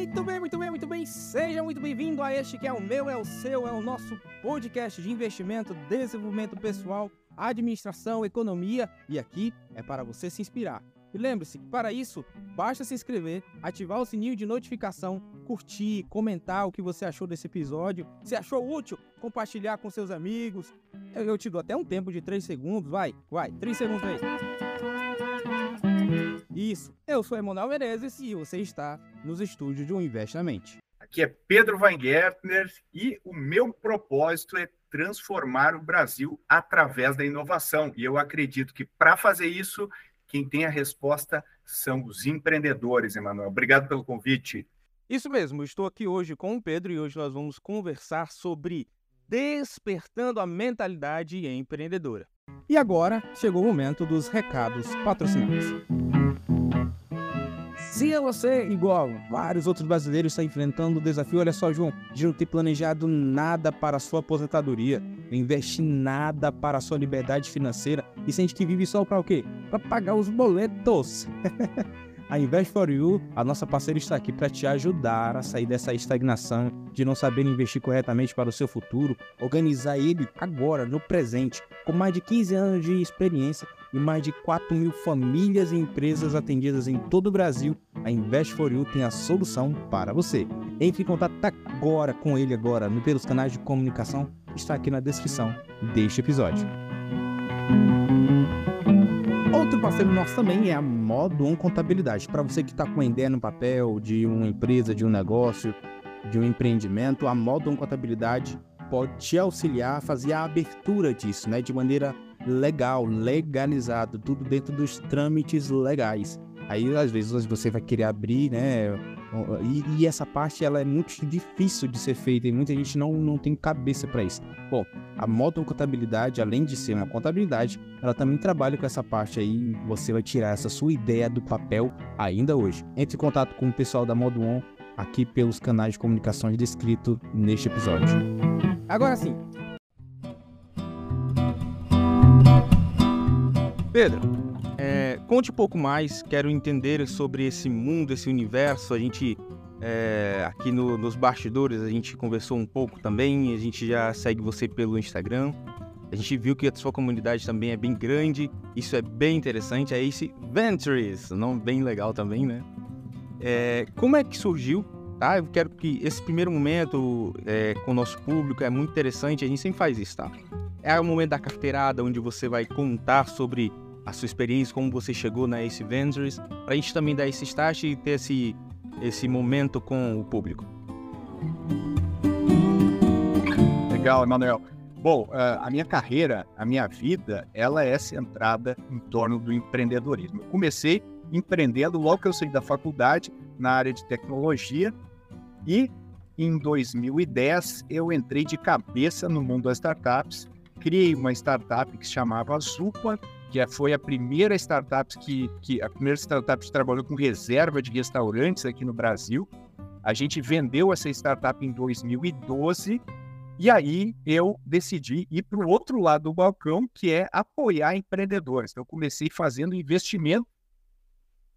Muito bem, muito bem, muito bem. Seja muito bem-vindo a este que é o meu, é o seu, é o nosso podcast de investimento, desenvolvimento pessoal, administração, economia e aqui é para você se inspirar. E lembre-se que para isso basta se inscrever, ativar o sininho de notificação, curtir, comentar o que você achou desse episódio. Se achou útil, compartilhar com seus amigos. Eu, te dou até um tempo de 3 segundos, vai, vai, 3 segundos aí. Isso, eu sou Emanuel Menezes e você está nos estúdios de Um Investe na Mente. Aqui é Pedro Weingärtner e o meu propósito é transformar o Brasil através da inovação. E eu acredito que para fazer isso, quem tem a resposta são os empreendedores, Emanuel. Obrigado pelo convite. Isso mesmo, estou aqui hoje com o Pedro e hoje nós vamos conversar sobre despertando a mentalidade empreendedora. E agora chegou o momento dos recados patrocinados. Se você, igual vários outros brasileiros, está enfrentando o desafio, olha só, João, de não ter planejado nada para a sua aposentadoria, não investe nada para a sua liberdade financeira e sente que vive só para o quê? Para pagar os boletos. A Invest for You, a nossa parceira está aqui para te ajudar a sair dessa estagnação de não saber investir corretamente para o seu futuro, organizar ele agora, no presente, com mais de 15 anos de experiência e mais de 4 mil famílias e empresas atendidas em todo o Brasil, a Invest for You tem a solução para você. Entre em contato agora com ele agora pelos canais de comunicação, está aqui na descrição deste episódio. Outro parceiro nosso também é a Modo On Contabilidade. Para você que está com ideia no papel de uma empresa, de um negócio, de um empreendimento, a Modo On Contabilidade pode te auxiliar a fazer a abertura disso, né, de maneira legal, legalizado, tudo dentro dos trâmites legais. Aí às vezes você vai querer abrir, né, e, e, essa parte ela é muito difícil de ser feita e muita gente não, não tem cabeça para isso. Bom, a Modo Contabilidade, além de ser uma contabilidade, ela também trabalha com essa parte aí. Você vai tirar essa sua ideia do papel ainda hoje. Entre em contato com o pessoal da Modo On aqui pelos canais de comunicações descrito neste episódio. Agora sim. Pedro, é, conte um pouco mais, quero entender sobre esse mundo, esse universo. A gente, é, aqui no, nos bastidores, a gente conversou um pouco também, a gente já segue você pelo Instagram. A gente viu que a sua comunidade também é bem grande, isso é bem interessante. É esse Ventures, nome bem legal também, né? É, como é que surgiu? Tá? Eu quero que esse primeiro momento é, com o nosso público é muito interessante, a gente sempre faz isso, tá? É o momento da carteirada, onde você vai contar sobre a sua experiência, como você chegou na Ace Ventures, para a gente também dar esse start e ter esse, esse momento com o público. Legal, Emanuel. Bom, eh, a minha carreira, a minha vida, ela é centrada em torno do empreendedorismo. Eu comecei empreendendo logo que eu saí da faculdade na área de tecnologia e em 2010 eu entrei de cabeça no mundo das startups, criei uma startup que se chamava Zupa, que é, foi a primeira startup que, que a primeira startup que trabalhou com reserva de restaurantes aqui no Brasil. A gente vendeu essa startup em 2012 e aí eu decidi ir para o outro lado do balcão, que é apoiar empreendedores. Então, eu comecei fazendo investimento,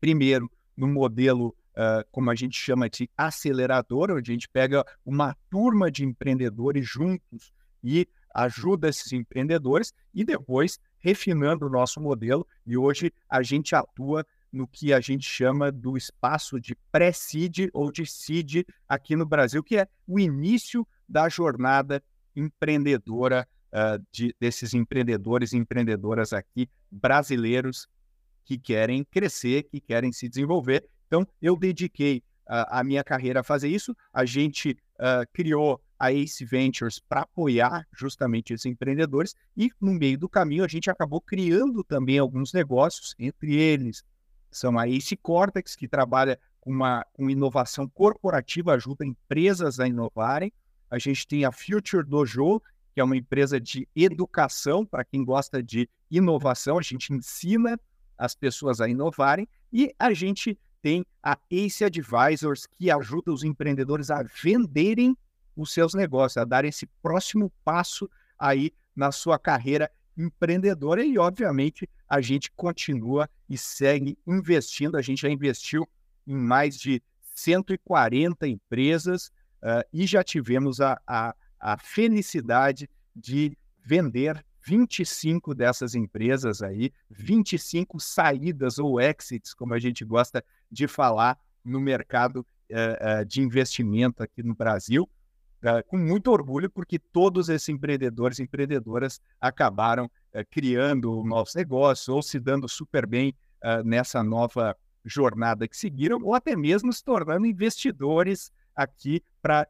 primeiro no modelo, uh, como a gente chama de acelerador, onde a gente pega uma turma de empreendedores juntos e ajuda esses empreendedores, e depois refinando o nosso modelo e hoje a gente atua no que a gente chama do espaço de pré-seed ou de seed aqui no Brasil, que é o início da jornada empreendedora uh, de, desses empreendedores e empreendedoras aqui brasileiros que querem crescer, que querem se desenvolver. Então, eu dediquei uh, a minha carreira a fazer isso. A gente uh, criou a Ace Ventures para apoiar justamente esses empreendedores e no meio do caminho a gente acabou criando também alguns negócios, entre eles são a Ace Cortex, que trabalha com uma com inovação corporativa, ajuda empresas a inovarem. A gente tem a Future Dojo, que é uma empresa de educação para quem gosta de inovação, a gente ensina as pessoas a inovarem e a gente tem a Ace Advisors, que ajuda os empreendedores a venderem os seus negócios, a dar esse próximo passo aí na sua carreira empreendedora e, obviamente, a gente continua e segue investindo. A gente já investiu em mais de 140 empresas uh, e já tivemos a, a, a felicidade de vender 25 dessas empresas aí, 25 saídas ou exits, como a gente gosta de falar no mercado uh, uh, de investimento aqui no Brasil, uh, com muito orgulho, porque todos esses empreendedores e empreendedoras acabaram criando novos negócios ou se dando super bem nessa nova jornada que seguiram, ou até mesmo se tornando investidores aqui para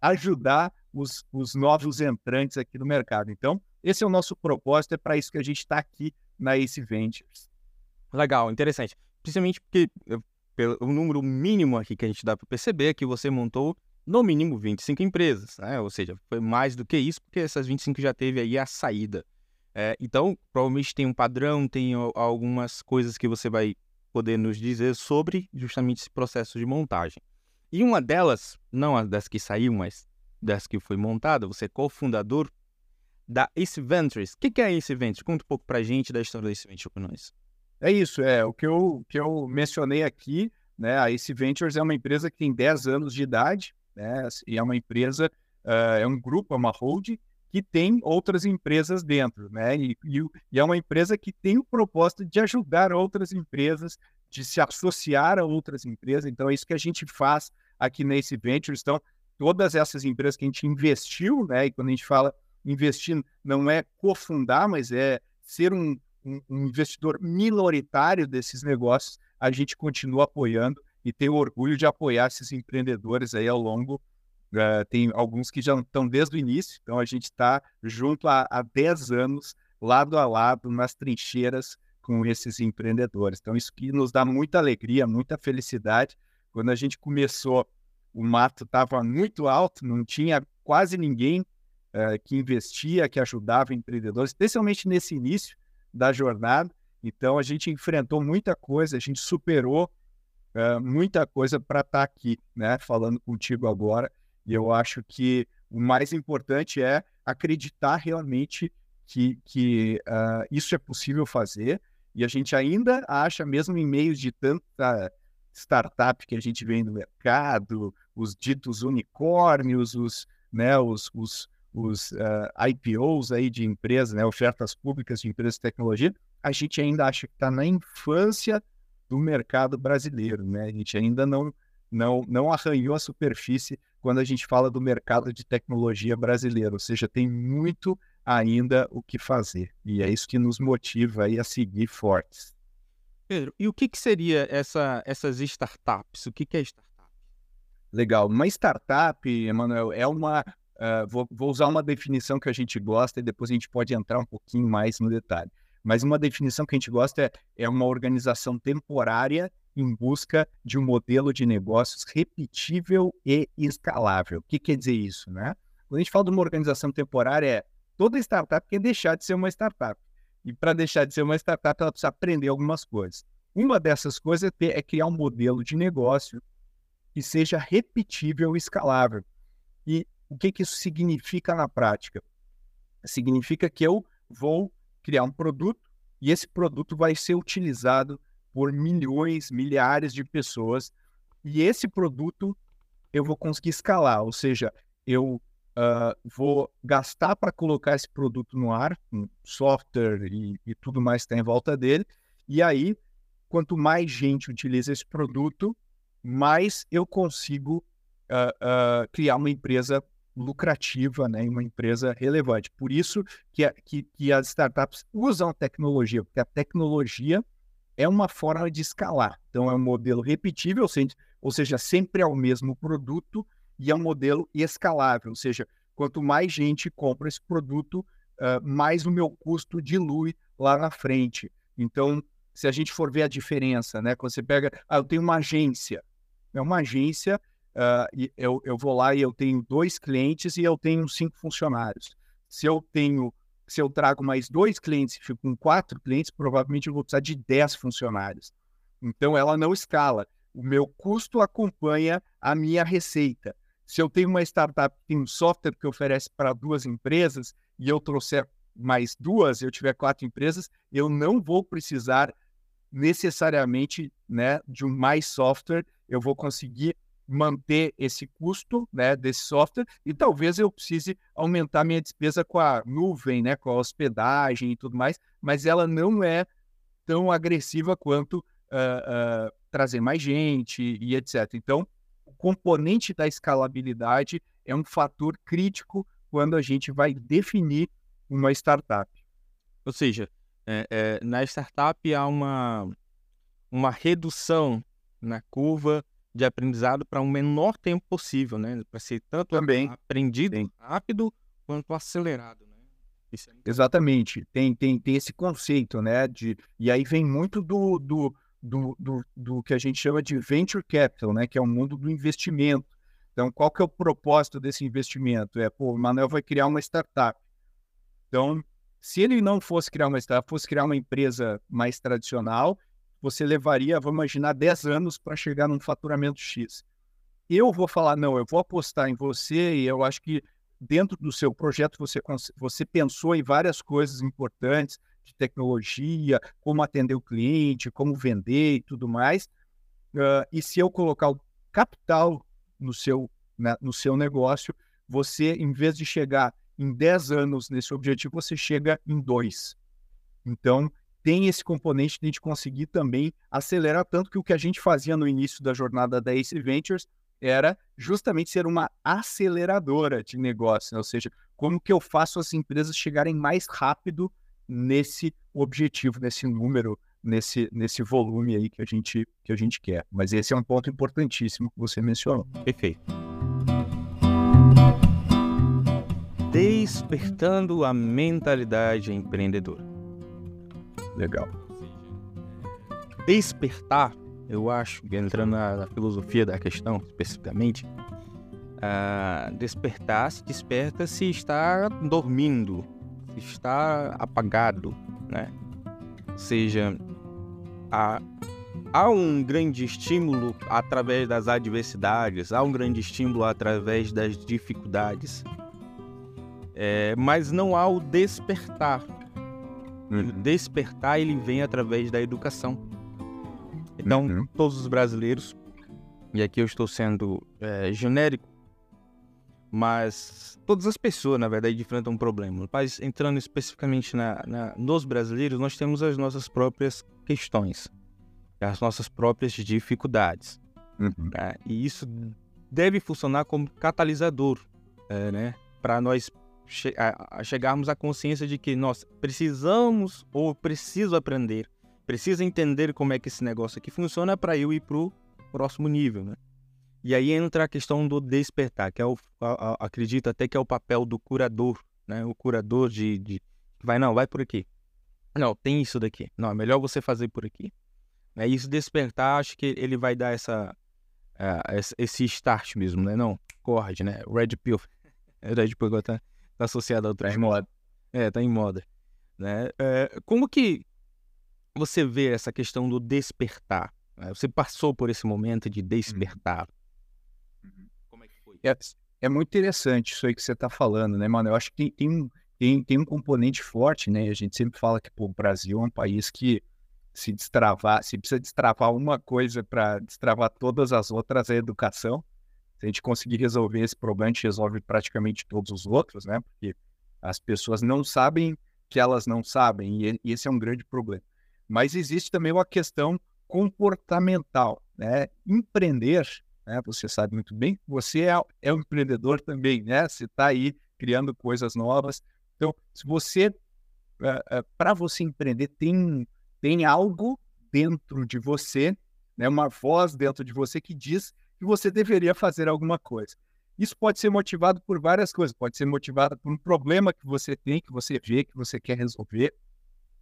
ajudar os, os novos entrantes aqui no mercado. Então, esse é o nosso propósito, é para isso que a gente está aqui na Ace Ventures. Legal, interessante. Principalmente porque pelo, o número mínimo aqui que a gente dá para perceber é que você montou no mínimo 25 empresas, né? Ou seja, foi mais do que isso, porque essas 25 já teve aí a saída. É, então, provavelmente tem um padrão, tem algumas coisas que você vai poder nos dizer sobre justamente esse processo de montagem. E uma delas, não as das que saiu, mas das que foi montada, você é cofundador da Ace Ventures. O que é a Ace Ventures? Conta um pouco para a gente da história da Ace Ventures com nós. É isso, é o que eu, que eu mencionei aqui, né? A Ace Ventures é uma empresa que tem 10 anos de idade, né? E é uma empresa, uh, é um grupo, é uma hold que tem outras empresas dentro, né? E, e, e, é uma empresa que tem o propósito de ajudar outras empresas, de se associar a outras empresas. Então, é isso que a gente faz aqui na Ace Ventures. Então, todas essas empresas que a gente investiu, né? E quando a gente fala investir não é cofundar, mas é ser um, um, investidor minoritário desses negócios, a gente continua apoiando e tem orgulho de apoiar esses empreendedores aí ao longo. Uh, tem alguns que já estão desde o início, então a gente está junto há, há 10 anos, lado a lado, nas trincheiras com esses empreendedores. Então, isso que nos dá muita alegria, muita felicidade. Quando a gente começou, o mato estava muito alto, não tinha quase ninguém uh, que investia, que ajudava empreendedores, especialmente nesse início da jornada. Então, a gente enfrentou muita coisa, a gente superou uh, muita coisa para estar tá aqui, né, falando contigo agora. E eu acho que o mais importante é acreditar realmente que, que uh, isso é possível fazer. E a gente ainda acha, mesmo em meio de tanta startup que a gente vê no mercado, os ditos unicórnios, os, né, os, os, os uh, eh, IPOs aí de empresas, né, ofertas públicas de empresas de tecnologia, a gente ainda acha que está na infância do mercado brasileiro, né? A gente ainda não, não, não arranhou a superfície quando a gente fala do mercado de tecnologia brasileiro, ou seja, tem muito ainda o que fazer. E é isso que nos motiva aí a seguir fortes. Pedro, e o que, que seria essa, essas startups? O que, que é startup? Legal. Uma startup, Emanuel, é uma Uh, vou, vou, usar uma definição que a gente gosta e depois a gente pode entrar um pouquinho mais no detalhe. Mas uma definição que a gente gosta é, é uma organização temporária em busca de um modelo de negócios repetível e escalável. O que quer dizer isso, né? Quando a gente fala de uma organização temporária, é toda startup quer deixar de ser uma startup. E para deixar de ser uma startup, ela precisa aprender algumas coisas. Uma dessas coisas é, é criar um modelo de negócio que seja repetível e escalável. E o que, que isso significa na prática? Significa que eu vou criar um produto e esse produto vai ser utilizado por milhões, milhares de pessoas e esse produto eu vou conseguir escalar, ou seja, eu uh, vou gastar para colocar esse produto no ar, um software e, e tudo mais que está em volta dele, e aí, quanto mais gente utiliza esse produto, mais eu consigo uh, uh, criar uma empresa lucrativa, né, em uma empresa relevante. Por isso que, a, que, que as startups usam tecnologia, porque a tecnologia é uma forma de escalar. Então, é um modelo repetível, ou seja, sempre é o mesmo produto e é um modelo escalável, ou seja, quanto mais gente compra esse produto, uh, mais o meu custo dilui lá na frente. Então, se a gente for ver a diferença, né, quando você pega, ah, eu tenho uma agência, é uma agência uh, eu, eu vou lá e eu tenho dois clientes e eu tenho cinco funcionários. Se eu tenho, se eu trago mais dois clientes e fico com quatro clientes, provavelmente eu vou precisar de dez funcionários. Então ela não escala. O meu custo acompanha a minha receita. Se eu tenho uma startup que tem um software que oferece para duas empresas e eu trouxer mais duas, eu tiver quatro empresas, eu não vou precisar necessariamente né, de um mais software, eu vou conseguir manter esse custo né, desse software e talvez eu precise aumentar minha despesa com a nuvem, né, com a hospedagem e tudo mais, mas ela não é tão agressiva quanto uh, uh, trazer mais gente e etc. Então, o componente da escalabilidade é um fator crítico quando a gente vai definir uma startup. Ou seja, é, é, na startup há uma, uma redução na curva de aprendizado para um menor tempo possível, né? Para ser tanto Também. aprendido Sim. rápido quanto acelerado. Né? É Exatamente. Tem, tem, tem esse conceito, né? De, e aí vem muito do, do, do, do, do que a gente chama de venture capital, né? Que é o mundo do investimento. Então, qual que é o propósito desse investimento? É, pô, o Manuel vai criar uma startup. Então, se ele não fosse criar uma startup, fosse criar uma empresa mais tradicional, você levaria, vamos imaginar, 10 anos para chegar num faturamento X. Eu vou falar, não, eu vou apostar em você e eu acho que dentro do seu projeto você, você pensou em várias coisas importantes de tecnologia, como atender o cliente, como vender e tudo mais. Uh, e se eu colocar o capital no seu, né, no seu negócio, você, em vez de chegar em 10 anos nesse objetivo, você chega em dois. Então, tem esse componente de a gente conseguir também acelerar tanto que o que a gente fazia no início da jornada da Ace Ventures era justamente ser uma aceleradora de negócio, né? ou seja, como que eu faço as empresas chegarem mais rápido nesse objetivo, nesse número, nesse, nesse volume aí que a, gente, que a gente quer. Mas esse é um ponto importantíssimo que você mencionou. Perfeito. Despertando a mentalidade empreendedora. Legal. Despertar eu acho, entrando na, filosofia da questão especificamente, uh, despertar se desperta se está dormindo, se está apagado, né? Ou seja, há, há um grande estímulo através das adversidades, há um grande estímulo através das dificuldades, é, mas não há o despertar. Uhum. O despertar ele vem através da educação. Então, uhum. todos os brasileiros, e aqui eu estou sendo é, genérico, mas todas as pessoas, na verdade, enfrentam um problema. Mas entrando especificamente na, na, nos brasileiros, nós temos as nossas próprias questões, as nossas próprias dificuldades. Uhum. Né? E isso deve funcionar como catalisador, é, né? Para nós che a, a chegarmos à consciência de que nós precisamos ou preciso aprender precisa entender como é que esse negócio aqui funciona para eu ir para o próximo nível, né? E aí entra a questão do despertar, que é o, a, a, acredito até que é o papel do curador, né? O curador de, de vai não, vai por aqui. Não, tem isso daqui. Não, é melhor você fazer por aqui. É isso despertar, acho que ele vai dar essa uh, esse start mesmo, né? Não, corre, né? Red Pill. Red Pill tá, tá associado ao tá em moda. É, tá em moda, né? É, como que você vê essa questão do despertar? Né? Você passou por esse momento de uhum. despertar. Uhum. Como é que foi? É, é, muito interessante isso aí que você está falando, né, mano? Eu acho que tem, tem, tem, tem um componente forte, né? A gente sempre fala que pô, o Brasil é um país que se destravar, se precisa destravar uma coisa para destravar todas as outras, é a educação. Se a gente conseguir resolver esse problema, a gente resolve praticamente todos os outros, né? Porque as pessoas não sabem que elas não sabem, e esse é um grande problema. Mas existe também uma questão comportamental, né? Empreender, né? Você sabe muito bem, você é, é um empreendedor também, né? Você está aí criando coisas novas. Então, se você, eh, eh, para você empreender, tem, tem algo dentro de você, né? Uma voz dentro de você que diz que você deveria fazer alguma coisa. Isso pode ser motivado por várias coisas. Pode ser motivado por um problema que você tem, que você vê, que você quer resolver.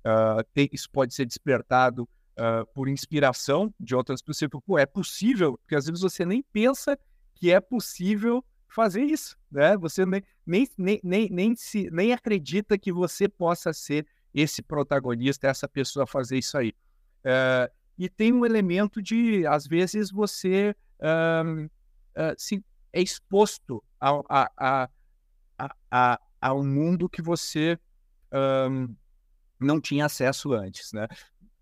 Uh, tem, isso pode ser despertado uh, por inspiração de outras pessoas. Pô, é possível, porque às vezes você nem pensa que é possível fazer isso, né? Você nem, nem, nem, nem, nem, se, nem acredita que você possa ser esse protagonista, essa pessoa fazer isso aí. Uh, e tem um elemento de, às vezes, você uh, se, é exposto a, a, a, a, a, a um mundo que você um, não tinha acesso antes, né?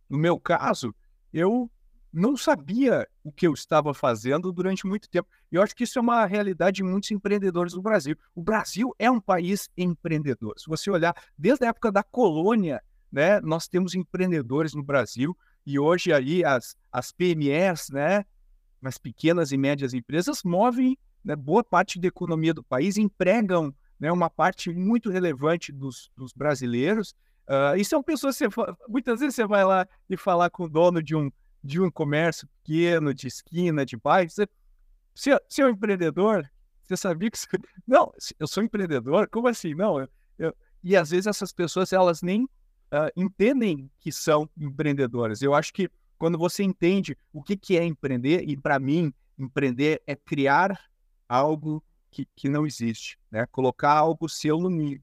No meu caso, eu não sabia o que eu estava fazendo durante muito tempo. E eu acho que isso é uma realidade de muitos empreendedores do Brasil. O Brasil é um país empreendedor. Se você olhar desde a época da colônia, né, nós temos empreendedores no Brasil e hoje aí as, as PMEs, né, as pequenas e médias empresas, movem né, boa parte da economia do país, empregam né, uma parte muito relevante dos, dos brasileiros. Uh, e são pessoas, você, muitas vezes você vai lá e falar com o dono de um, de um comércio pequeno, de esquina, de bairro, você é um empreendedor? Você sabia que... Você... Não, eu sou empreendedor? Como assim? Não, eu, eu... E às vezes essas pessoas, elas nem uh, entendem que são empreendedoras. Eu acho que quando você entende o que, que é empreender, e para mim, empreender é criar algo que, que não existe, né? Colocar algo seu no mundo.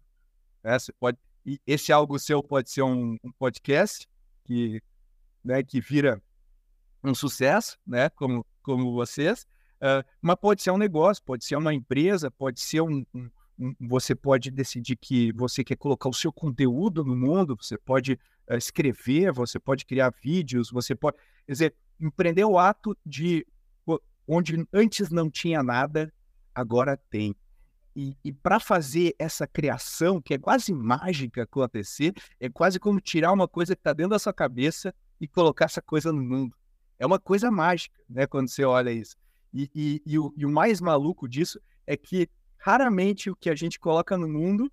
Né? Pode, e esse algo seu pode ser um, um podcast que, né, que vira um sucesso, né? Como, como vocês, uh, mas pode ser um negócio, pode ser uma empresa, pode ser um, um você pode decidir que você quer colocar o seu conteúdo no mundo, você pode escrever, você pode criar vídeos, você pode. Quer dizer, empreender o ato de onde antes não tinha nada, agora tem. E, e para fazer essa criação, que é quase mágica acontecer, é quase como tirar uma coisa que está dentro da sua cabeça e colocar essa coisa no mundo. É uma coisa mágica, né, quando você olha isso. E, e, e, o, e o mais maluco disso é que raramente o que a gente coloca no mundo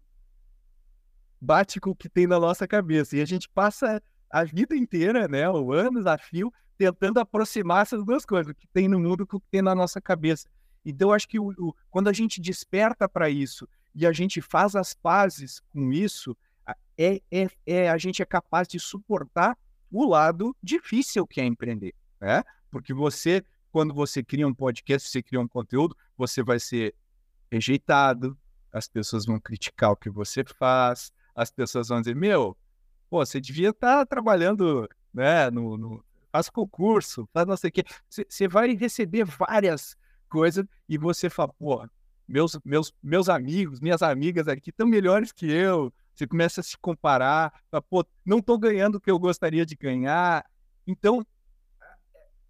bate com o que tem na nossa cabeça. E a gente passa a vida inteira, né, o anos a fio, tentando aproximar essas duas coisas, o que tem no mundo com o que tem na nossa cabeça. Então, acho que o, o, quando a gente desperta para isso e a gente faz as pazes com isso, é, é, é, a gente é capaz de suportar o lado difícil que é empreender, né? Porque você, quando você cria um podcast, você cria um conteúdo, você vai ser rejeitado, as pessoas vão criticar o que você faz, as pessoas vão dizer, meu, pô, você devia estar tá trabalhando, né, no, no, faz concurso, faz não sei o quê. Você vai receber várias coisas e você fala, pô, meus, meus, meus amigos, minhas amigas aqui estão melhores que eu. Você começa a se comparar, fala, pô, não estou ganhando o que eu gostaria de ganhar. Então,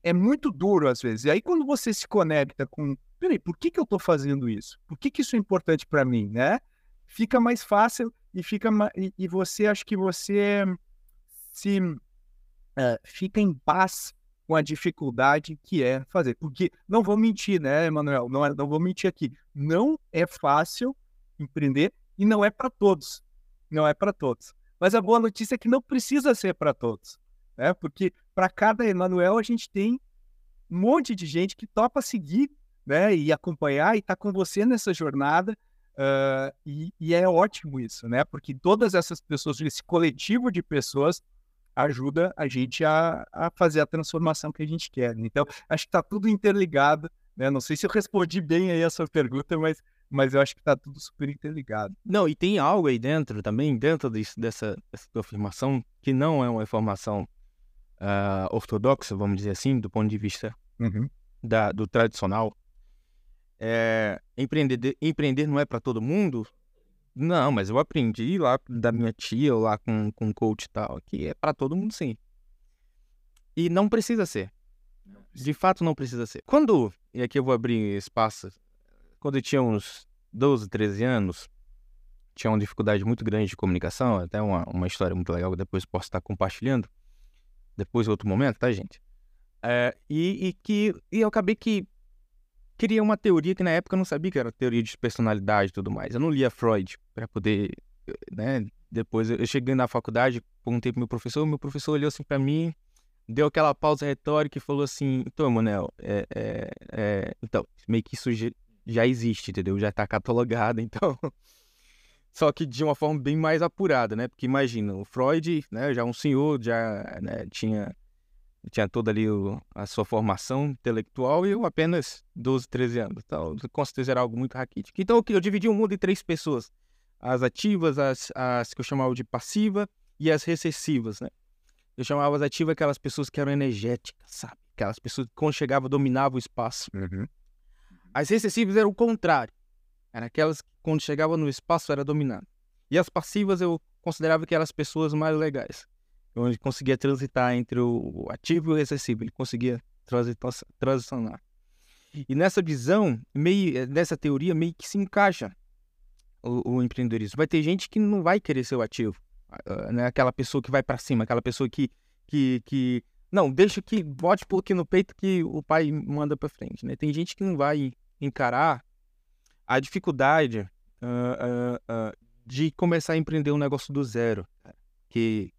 é muito duro às vezes. E aí, quando você se conecta com peraí, por que, que eu estou fazendo isso? Por que, que isso é importante para mim, né? Fica mais fácil e fica e, e você acho que você se uh, fica em paz com a dificuldade que é fazer. Porque não vou mentir, né, Emanuel? Não, é, não vou mentir aqui. Não é fácil empreender e não é para todos. Não é para todos. Mas a boa notícia é que não precisa ser para todos, né? Porque para cada Emanuel a gente tem um monte de gente que topa seguir né, e acompanhar e estar tá com você nessa jornada. Uh, e, e, é ótimo isso, né? Porque todas essas pessoas, esse coletivo de pessoas, ajuda a gente a, a fazer a transformação que a gente quer. Então, acho que está tudo interligado. Né? Não sei se eu respondi bem aí a sua pergunta, mas, mas eu acho que está tudo super interligado. Não, e tem algo aí dentro também, dentro disso, dessa, dessa afirmação, que não é uma informação uh, ortodoxa, vamos dizer assim, do ponto de vista uhum. da, do tradicional é, empreender, empreender não é para todo mundo? Não, mas eu aprendi lá da minha tia ou lá com, com coach e tal, que é para todo mundo sim. E não precisa ser. De fato, não precisa ser. Quando, e aqui eu vou abrir espaço, quando eu tinha uns 12, 13 anos, tinha uma dificuldade muito grande de comunicação, até uma, uma história muito legal que depois posso estar compartilhando, depois outro momento, tá, gente? É, e, e, que e eu acabei que queria uma teoria que na época eu não sabia que era teoria de personalidade e tudo mais. Eu não lia Freud para poder, né? Depois eu cheguei na faculdade, perguntei pro meu professor, meu professor olhou assim para mim, deu aquela pausa retórica e falou assim: "Então, Manel, é, é, é... então, meio que isso já existe, entendeu? Já tá catalogado, então só que de uma forma bem mais apurada, né? Porque imagina, o Freud, né, já um senhor, já né, tinha tinha toda ali o, a sua formação intelectual e eu apenas 12, 13 anos. Então, era algo muito raquítico. Então, eu, dividi o mundo em três pessoas. As ativas, as, as que eu chamava de passiva e as recessivas, né? Eu chamava as ativas aquelas pessoas que eram energéticas, sabe? Aquelas pessoas que quando chegava dominavam o espaço. Uhum. As recessivas eram o contrário. Eram aquelas que quando chegava no espaço era dominado. E as passivas eu considerava que eram as pessoas mais legais onde conseguia transitar entre o ativo e o excessivo, ele conseguia transicionar. E nessa visão, meio, eh, nessa teoria, meio que se encaixa o, o empreendedorismo. Vai ter gente que não vai querer ser o ativo, né? aquela pessoa que vai para cima, aquela pessoa que, que, que não, deixa que bote um pouquinho no peito que o pai manda para frente, né? Tem gente que não vai encarar a dificuldade uh, uh, uh, de começar a empreender um negócio do zero, que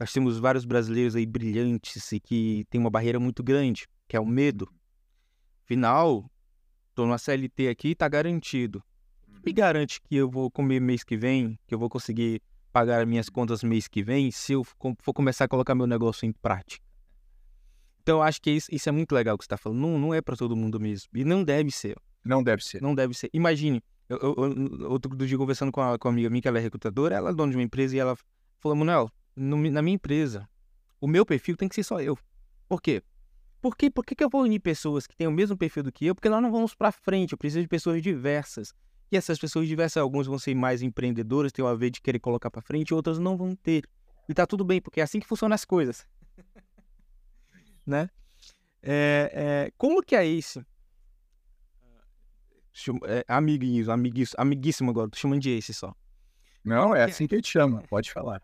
nós temos vários brasileiros aí brilhantes e que tem uma barreira muito grande, que é o medo. Afinal, tô numa CLT aqui, tá garantido. Me garante que eu vou comer mês que vem, que eu vou conseguir pagar minhas contas mês que vem, se eu for começar a colocar meu negócio em prática. Então, eu acho que isso, isso é muito legal que você está falando. Não, não é para todo mundo mesmo. E não deve ser. Não deve ser. Não deve ser. Imagine, eu, eu, eu, outro dia conversando com a, com a amiga minha, que ela é recrutadora, ela é dona de uma empresa e ela falou, Manuel, no, na minha empresa, o meu perfil tem que ser só eu. Por quê? Por, quê? Por que, que eu vou unir pessoas que têm o mesmo perfil do que eu? Porque nós não vamos para frente. Eu preciso de pessoas diversas. E essas pessoas diversas, alguns vão ser mais empreendedoras, ter uma vez de querer colocar para frente, outras não vão ter. E tá tudo bem, porque é assim que funcionam as coisas. né? É, é, como que é isso? É, amiguinhos, amiguíssimo, agora, tô chamando de esse só. Não, é, é assim que a gente chama, pode falar.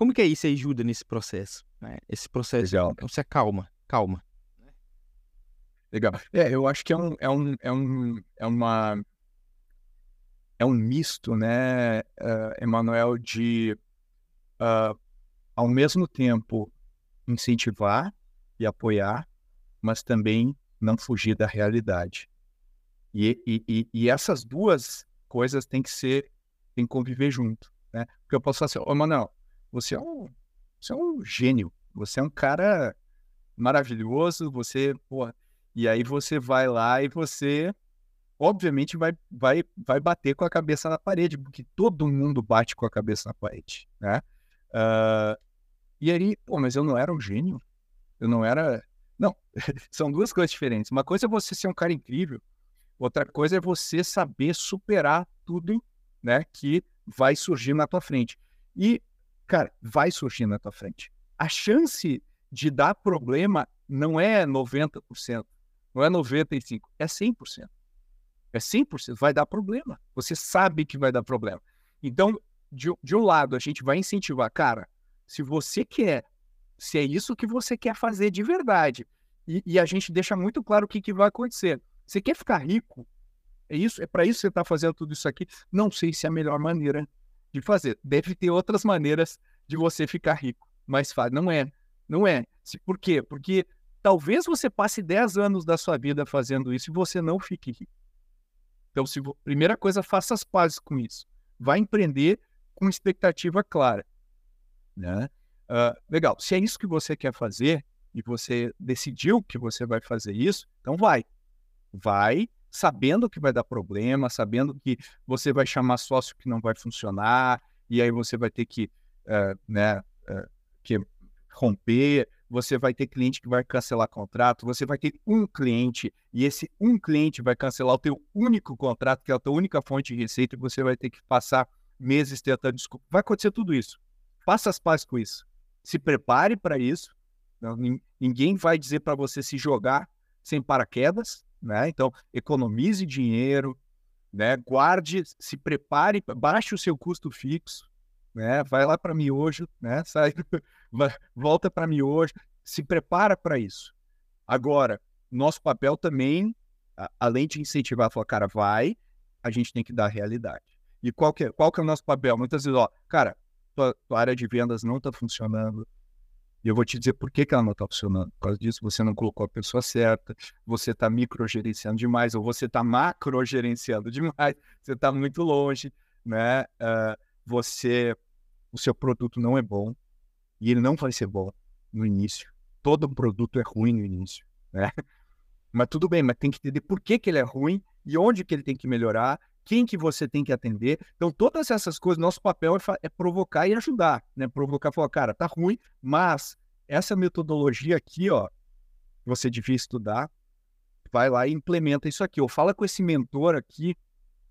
Como que é isso ajuda nesse processo? Né? Esse processo, Legal. Então, você calma, calma. Legal. É, eu acho que é um, é um, é um, é uma, é um misto, né, uh, Emanuel, de, uh, ao mesmo tempo, incentivar e apoiar, mas também não fugir da realidade. E, e, e, essas duas coisas têm que ser, têm que conviver junto, né? Porque eu posso falar assim, ô Manuel, você é um, você é um gênio, você é um cara maravilhoso, você, porra, e aí você vai lá e você, obviamente, vai, vai, vai bater com a cabeça na parede, porque todo mundo bate com a cabeça na parede, né? Uh, e aí, pô, mas eu não era um gênio, eu não era não, são duas coisas diferentes. Uma coisa é você ser um cara incrível, outra coisa é você saber superar tudo, né, que vai surgir na tua frente. E, cara, vai surgir na tua frente. A chance de dar problema não é 90%, não é 95%, é 100%. É 100%, vai dar problema. Você sabe que vai dar problema. Então, de, de um lado, a gente vai incentivar, cara, se você quer se é isso que você quer fazer de verdade. E, e a gente deixa muito claro o que, que vai acontecer. Você quer ficar rico? É isso? É para isso que você está fazendo tudo isso aqui? Não sei se é a melhor maneira de fazer. Deve ter outras maneiras de você ficar rico. Mas não é. Não é. Por quê? Porque talvez você passe 10 anos da sua vida fazendo isso e você não fique rico. Então, se, primeira coisa, faça as pazes com isso. Vai empreender com expectativa clara. Né? Uh, legal, se é isso que você quer fazer e você decidiu que você vai fazer isso, então vai. Vai sabendo que vai dar problema, sabendo que você vai chamar sócio que não vai funcionar, e aí você vai ter que, uh, né, uh, que romper, você vai ter cliente que vai cancelar contrato, você vai ter um cliente, e esse um cliente vai cancelar o teu único contrato, que é a tua única fonte de receita, e você vai ter que passar meses tentando desculpa. Vai acontecer tudo isso. Faça as pazes com isso se prepare para isso. Ninguém vai dizer para você se jogar sem paraquedas, né? Então, economize dinheiro, né? Guarde, se prepare, baixe o seu custo fixo, né? Vai lá para miojo, né? Sai, volta para miojo, se prepara para isso. Agora, nosso papel também, além de incentivar, falar, cara, vai, a gente tem que dar realidade. E qual que é, qual que é o nosso papel? Muitas vezes, ó, cara, tua, tua área de vendas não está funcionando. E eu vou te dizer por que, que ela não está funcionando. Por causa disso, você não colocou a pessoa certa, você está microgerenciando demais, ou você está macrogerenciando demais, você está muito longe, né? Uh, você, o seu produto não é bom, e ele não vai ser bom no início. Todo produto é ruim no início, né? Mas tudo bem, mas tem que entender por que, que ele é ruim e onde que ele tem que melhorar quem que você tem que atender. Então, todas essas coisas, nosso papel é, é provocar e ajudar, né? Provocar, falar, cara, tá ruim, mas essa metodologia aqui, ó, você devia estudar, vai lá e implementa isso aqui. Ou fala com esse mentor aqui,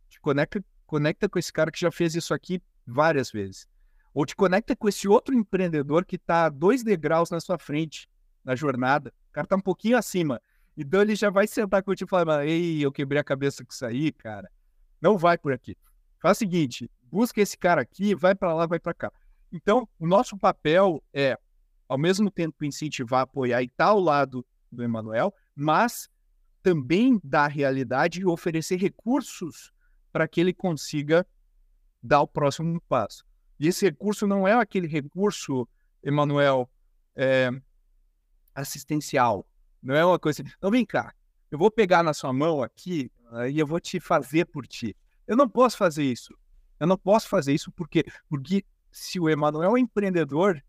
te conecta, conecta com esse cara que já fez isso aqui várias vezes. ou te conecta com esse outro empreendedor que está dois degraus na sua frente na jornada. O cara está um pouquinho acima. Então ele já vai sentar contigo e falar: Ei, eu quebrei a cabeça com isso aí, cara. Não vai por aqui. Faz o seguinte: busca esse cara aqui, vai para lá, vai para cá. Então, o nosso papel é, ao mesmo tempo, incentivar, apoiar e estar tá ao lado do Emanuel, mas também dar realidade e oferecer recursos para que ele consiga dar o próximo passo. E esse recurso não é aquele recurso, Emanuel, é, assistencial. Não é uma coisa. Então, vem cá, eu vou pegar na sua mão aqui e eu vou te fazer por ti. Eu não posso fazer isso. Eu não posso fazer isso porque, porque se o Emanuel é empreendedor,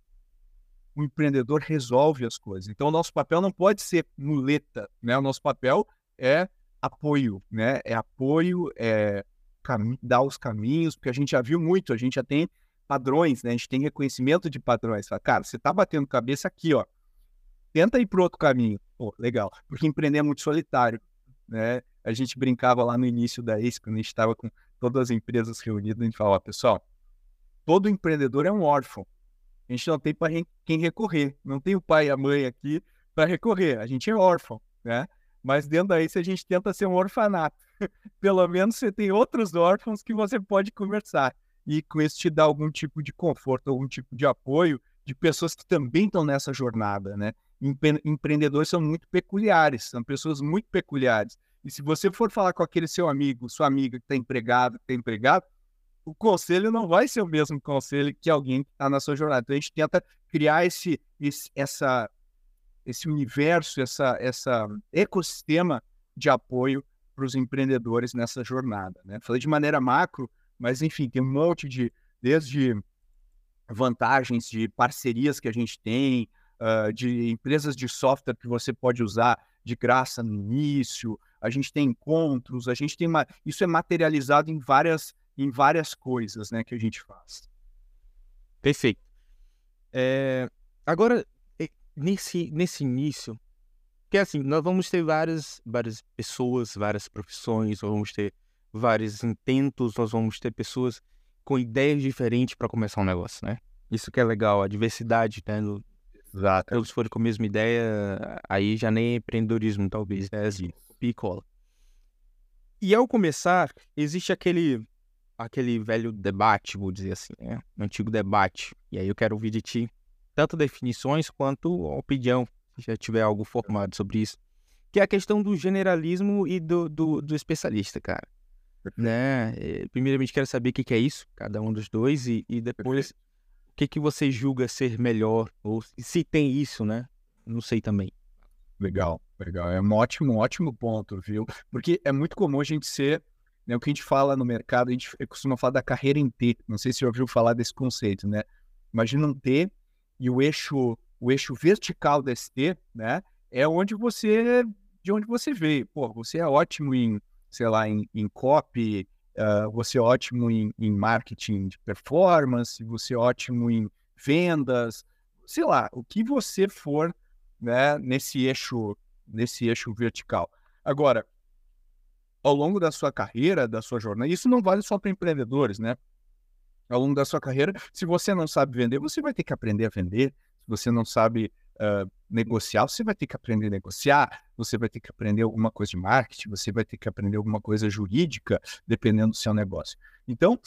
o empreendedor resolve as coisas. Então, o nosso papel não pode ser muleta, né? O nosso papel é apoio, né? É apoio, é dar os caminhos, porque a gente já viu muito, a gente já tem padrões, né? A gente tem reconhecimento de padrões. Fala, cara, você tá batendo cabeça aqui, ó. Tenta ir para outro caminho. Pô, legal. Porque empreender é muito solitário, né? A gente brincava lá no início da ACE, quando a gente estava com todas as empresas reunidas, a gente falava, pessoal, todo empreendedor é um órfão. A gente não tem para quem recorrer. Não tem o pai e a mãe aqui para recorrer. A gente é órfão, né? Mas dentro da ACE a gente tenta ser um orfanato. Pelo menos você tem outros órfãos que você pode conversar. E com isso te dá algum tipo de conforto, algum tipo de apoio de pessoas que também estão nessa jornada, né? Empre empreendedores são muito peculiares, são pessoas muito peculiares. E se você for falar com aquele seu amigo, sua amiga que está empregado, que está empregado, o conselho não vai ser o mesmo conselho que alguém que está na sua jornada. Então a gente tenta criar esse, esse, essa, esse universo, essa, essa ecossistema de apoio para os empreendedores nessa jornada. Né? Falei de maneira macro, mas enfim, tem um monte de, desde vantagens de parcerias que a gente tem, uh, de empresas de software que você pode usar de graça no início, a gente tem encontros, a gente tem uma. Isso é materializado em várias, em várias coisas né, que a gente faz. Perfeito. É, agora, nesse, nesse início, que é assim, nós vamos ter várias, várias pessoas, várias profissões, vamos ter vários intentos, nós vamos ter pessoas com ideias diferentes para começar um negócio, né? Isso que é legal, a diversidade, né? Exato. Se for com a mesma ideia, aí já nem é empreendedorismo, talvez, é assim, copia e cola. E ao começar, existe aquele aquele velho debate, vou dizer assim, né? Um antigo debate. E aí eu quero ouvir de ti tanto definições quanto opinião, se já tiver algo formado sobre isso. Que é a questão do generalismo e do, do, do especialista, cara. Né? Eh, primeiramente, quero saber o que, que é isso, cada um dos dois, e, e depois que, que você julga ser melhor, ou se tem isso, né? Não sei também. Legal, legal. É um ótimo, ótimo ponto, viu? Porque é muito comum a gente ser, né, o que a gente fala no mercado, a gente costuma falar da carreira em T. Não sei se você ouviu falar desse conceito, né? Imagina um T e o eixo, o eixo vertical desse T, né? É onde você, de onde você veio. Pô, você é ótimo em, sei lá, em, em copy, Uh, você é ótimo em, em, marketing de performance, você é ótimo em vendas, sei lá, o que você for né, nesse eixo, nesse eixo vertical. Agora, ao longo da sua carreira, da sua jornada, isso não vale só para empreendedores, né? Ao longo da sua carreira, se você não sabe vender, você vai ter que aprender a vender. Se você não sabe negociar, você vai ter que aprender a negociar, você vai ter que aprender alguma coisa de marketing, você vai ter que aprender alguma coisa jurídica, dependendo do seu negócio. Então,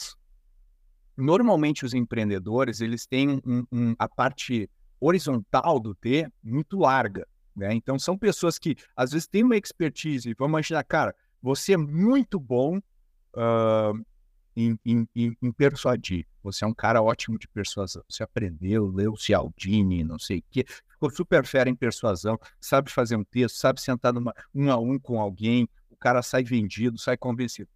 normalmente os empreendedores, eles têm um, um, a parte horizontal do T muito larga, né? Então, são pessoas que, às vezes, têm uma expertise, vamos imaginar, cara, você é muito bom uh, em, em, em, persuadir. Você é um cara ótimo de persuasão. Você aprendeu, leu Cialdini, não sei o quê ficou super fera em persuasão, sabe fazer um texto, sabe sentar numa, um a um com alguém, o cara sai vendido, sai convencido.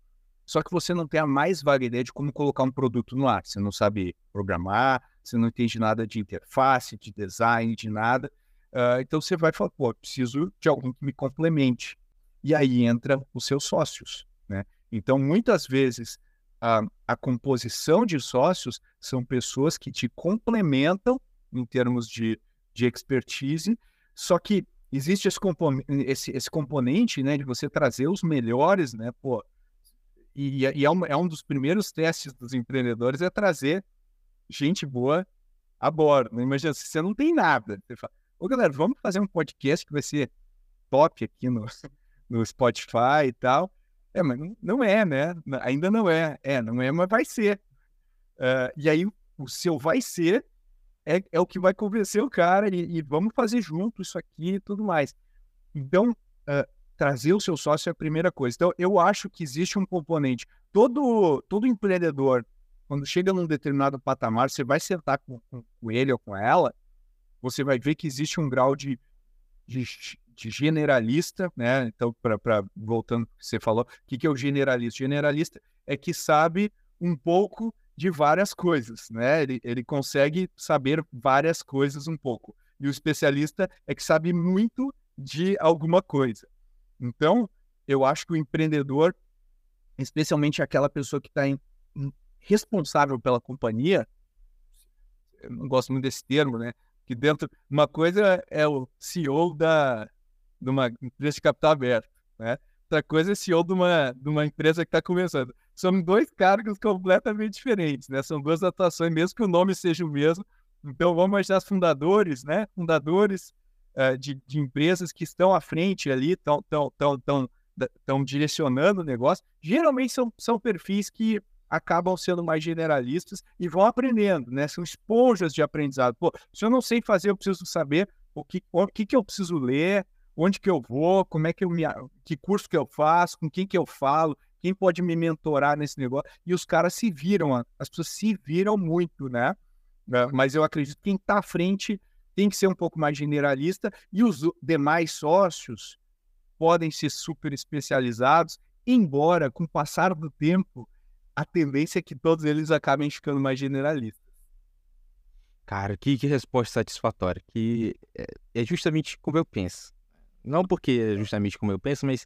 Só que você não tem a mais vaga ideia de como colocar um produto no ar. Você não sabe programar, você não entende nada de interface, de design, de nada. Uh, então você vai falar, pô, preciso de alguém que me complemente. E aí entra os seus sócios. Né? Então, muitas vezes, a, a composição de sócios são pessoas que te complementam em termos de de expertise, só que existe esse, compon esse, esse componente, né, de você trazer os melhores, né, pô, e, e é, um, é, um, dos primeiros testes dos empreendedores é trazer gente boa a bordo. Imagina, se você não tem nada, você fala, ô galera, vamos fazer um podcast que vai ser top aqui no, no Spotify e tal. É, mas não, não é, né? Ainda não é. É, não é, mas vai ser. Uh, e aí, o seu vai ser é, é o que vai convencer o cara e, e vamos fazer junto isso aqui e tudo mais. Então, uh, trazer o seu sócio é a primeira coisa. Então, eu acho que existe um componente. Todo, todo empreendedor, quando chega num determinado patamar, você vai sentar com, com ele ou com ela, você vai ver que existe um grau de, de, de generalista, né? Então, para voltando ao que você falou, o que, que é o generalista? Generalista é que sabe um pouco de várias coisas, né? Ele, ele consegue saber várias coisas um pouco. E o especialista é que sabe muito de alguma coisa. Então, eu acho que o empreendedor, especialmente aquela pessoa que está responsável pela companhia, eu não gosto muito desse termo, né? Que dentro, uma coisa é o CEO da, de uma empresa de capital aberto, né? Outra coisa é CEO de uma, de uma empresa que está começando são dois cargos completamente diferentes, né? São duas atuações, mesmo que o nome seja o mesmo. Então, vamos os fundadores, né? Fundadores uh, de, de, empresas que estão à frente ali, estão tão, tão, tão, tão direcionando o negócio. Geralmente são, são perfis que acabam sendo mais generalistas e vão aprendendo, né? São esponjas de aprendizado. Pô, se eu não sei fazer, eu preciso saber o que, o que, que eu preciso ler, onde que eu vou, como é que eu me, que curso que eu faço, com quem que eu falo, quem pode me mentorar nesse negócio? E os caras se viram, as pessoas se viram muito, né? É, mas eu acredito que quem está à frente tem que ser um pouco mais generalista e os demais sócios podem ser super especializados, embora com o passar do tempo a tendência é que todos eles acabem ficando mais generalistas. Cara, que, que resposta satisfatória. Que é, é justamente como eu penso. Não porque é justamente como eu penso, mas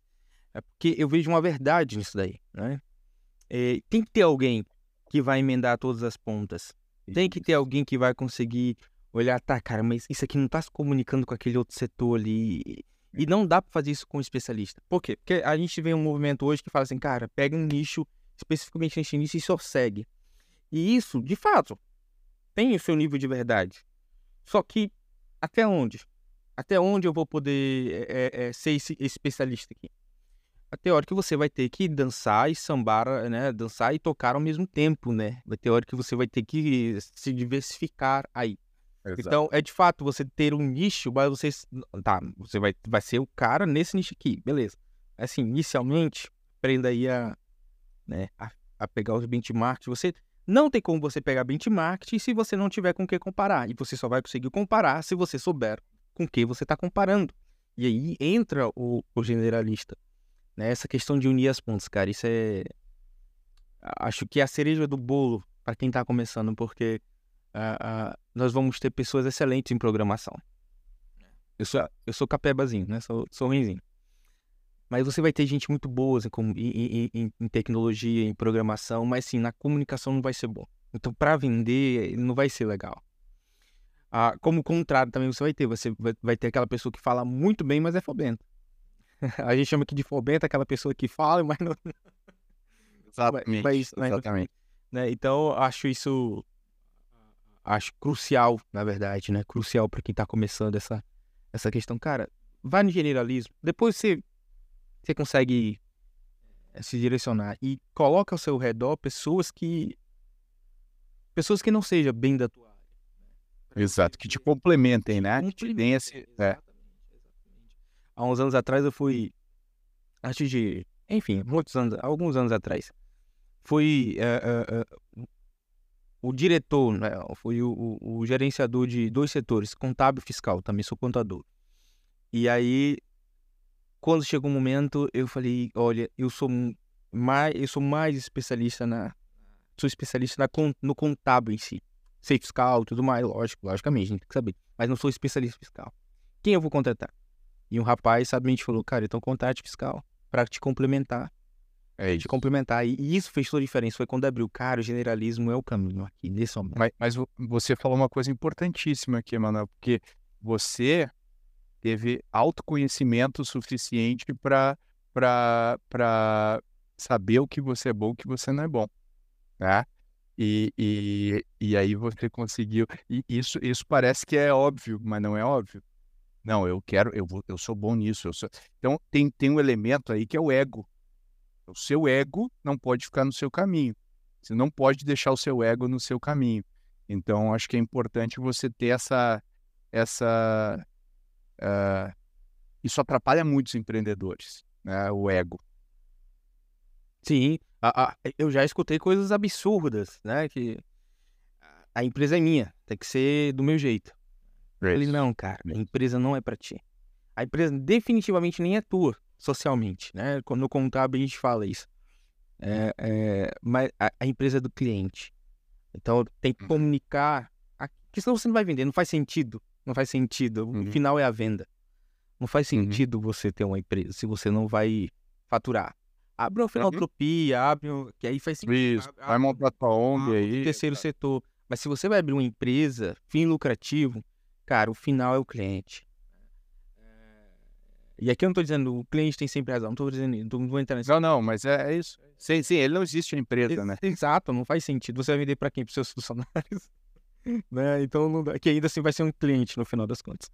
é porque eu vejo uma verdade nisso daí, né? É, tem que ter alguém que vai emendar todas as pontas. Tem que ter alguém que vai conseguir olhar, tá, cara, mas isso aqui não tá se comunicando com aquele outro setor ali. E não dá para fazer isso com um especialista. Por quê? Porque a gente vê um movimento hoje que fala assim, cara, pega um nicho, especificamente nesse nicho, e só segue. E isso, de fato, tem o seu nível de verdade. Só que até onde? Até onde eu vou poder é, é, ser esse especialista aqui? A teoria que você vai ter que dançar e sambar, né? Dançar e tocar ao mesmo tempo, né? A teoria que você vai ter que se diversificar aí. Exato. Então, é de fato você ter um nicho, mas você. Tá, você vai, vai ser o cara nesse nicho aqui, beleza. Assim, inicialmente, aprenda aí a, né, a, a pegar os benchmarks. Você não tem como você pegar benchmark se você não tiver com o que comparar. E você só vai conseguir comparar se você souber com o que você está comparando. E aí entra o, o generalista. Né? Essa questão de unir as pontas, cara, isso é. Acho que é a cereja do bolo para quem está começando, porque uh, uh, nós vamos ter pessoas excelentes em programação. Eu sou, eu sou capebazinho, né? Sou, sou ruimzinho. Mas você vai ter gente muito boa assim, em, em, em, tecnologia, em programação, mas sim, na comunicação não vai ser bom. Então, para vender, não vai ser legal. Ah, como contrário também você vai ter. Você vai, vai ter aquela pessoa que fala muito bem, mas é fobenta. a gente chama aqui de fobenta aquela pessoa que fala, mas não. Exatamente. Mas, mas, exatamente. Né? Então, acho isso. Acho crucial, na verdade, né? Crucial para quem está começando essa, essa questão. Cara, vai no generalismo. Depois você, você consegue eh, se direcionar e coloca ao seu redor pessoas que. Pessoas que não sejam bem da tua área. Né? Exato, que te complementem, né? Que te deem esse. É há uns anos atrás eu fui. Antes de. Enfim, muitos anos, alguns anos atrás. Fui. Uh, uh, uh, o diretor, né, foi o, o, o, gerenciador de dois setores, contábil e fiscal, também sou contador. E aí, quando chegou o um momento, eu falei, olha, eu sou mais, eu sou mais especialista na, sou especialista na, no contábil em si. Sei fiscal, tudo mais, lógico, logicamente, a gente tem que saber. Mas não sou especialista fiscal. Quem eu vou contratar? E um rapaz sabiamente falou, cara, então contrate fiscal para te complementar. É isso. Te complementar. E, isso fez toda a diferença. Foi quando abriu, cara, o generalismo é o caminho aqui, nesse momento. Mas, mas você falou uma coisa importantíssima aqui, Manuel, porque você teve autoconhecimento suficiente para saber o que você é bom e o que você não é bom. Né? E, e, e aí você conseguiu. E isso, isso parece que é óbvio, mas não é óbvio. Não, eu quero, eu, vou, eu sou bom nisso. Eu sou... Então tem, tem um elemento aí que é o ego. O seu ego não pode ficar no seu caminho. Você não pode deixar o seu ego no seu caminho. Então acho que é importante você ter essa. essa uh, isso atrapalha muitos empreendedores, né? o ego. Sim, a, a, eu já escutei coisas absurdas, né? Que a empresa é minha, tem que ser do meu jeito. Falei, não, cara, a empresa não é para ti. A empresa definitivamente nem é tua, socialmente, né? No contábil a gente fala isso. É, é, mas a, a, empresa é do cliente. Então tem que uhum. comunicar. Porque senão você não vai vender, não faz sentido. Não faz sentido. O uhum. final é a venda. Não faz uhum. sentido uhum. você ter uma empresa se você não vai faturar. Abre uma filantropia, uhum. abre um... que aí faz sentido. Isso, abre, vai montar tua ONG aí. Terceiro tá. setor. Mas se você vai abrir uma empresa, fim lucrativo, cara, o final é o cliente. E aqui eu não estou dizendo o cliente tem sempre razão, não estou dizendo, não vou entrar nesse... Não, não, mas é, é isso. Sim, sim, ele não existe a empresa, né? Exato, não faz sentido. Você vai vender para quem? Para seus funcionários? né? Então, não, que ainda assim vai ser um cliente no final das contas.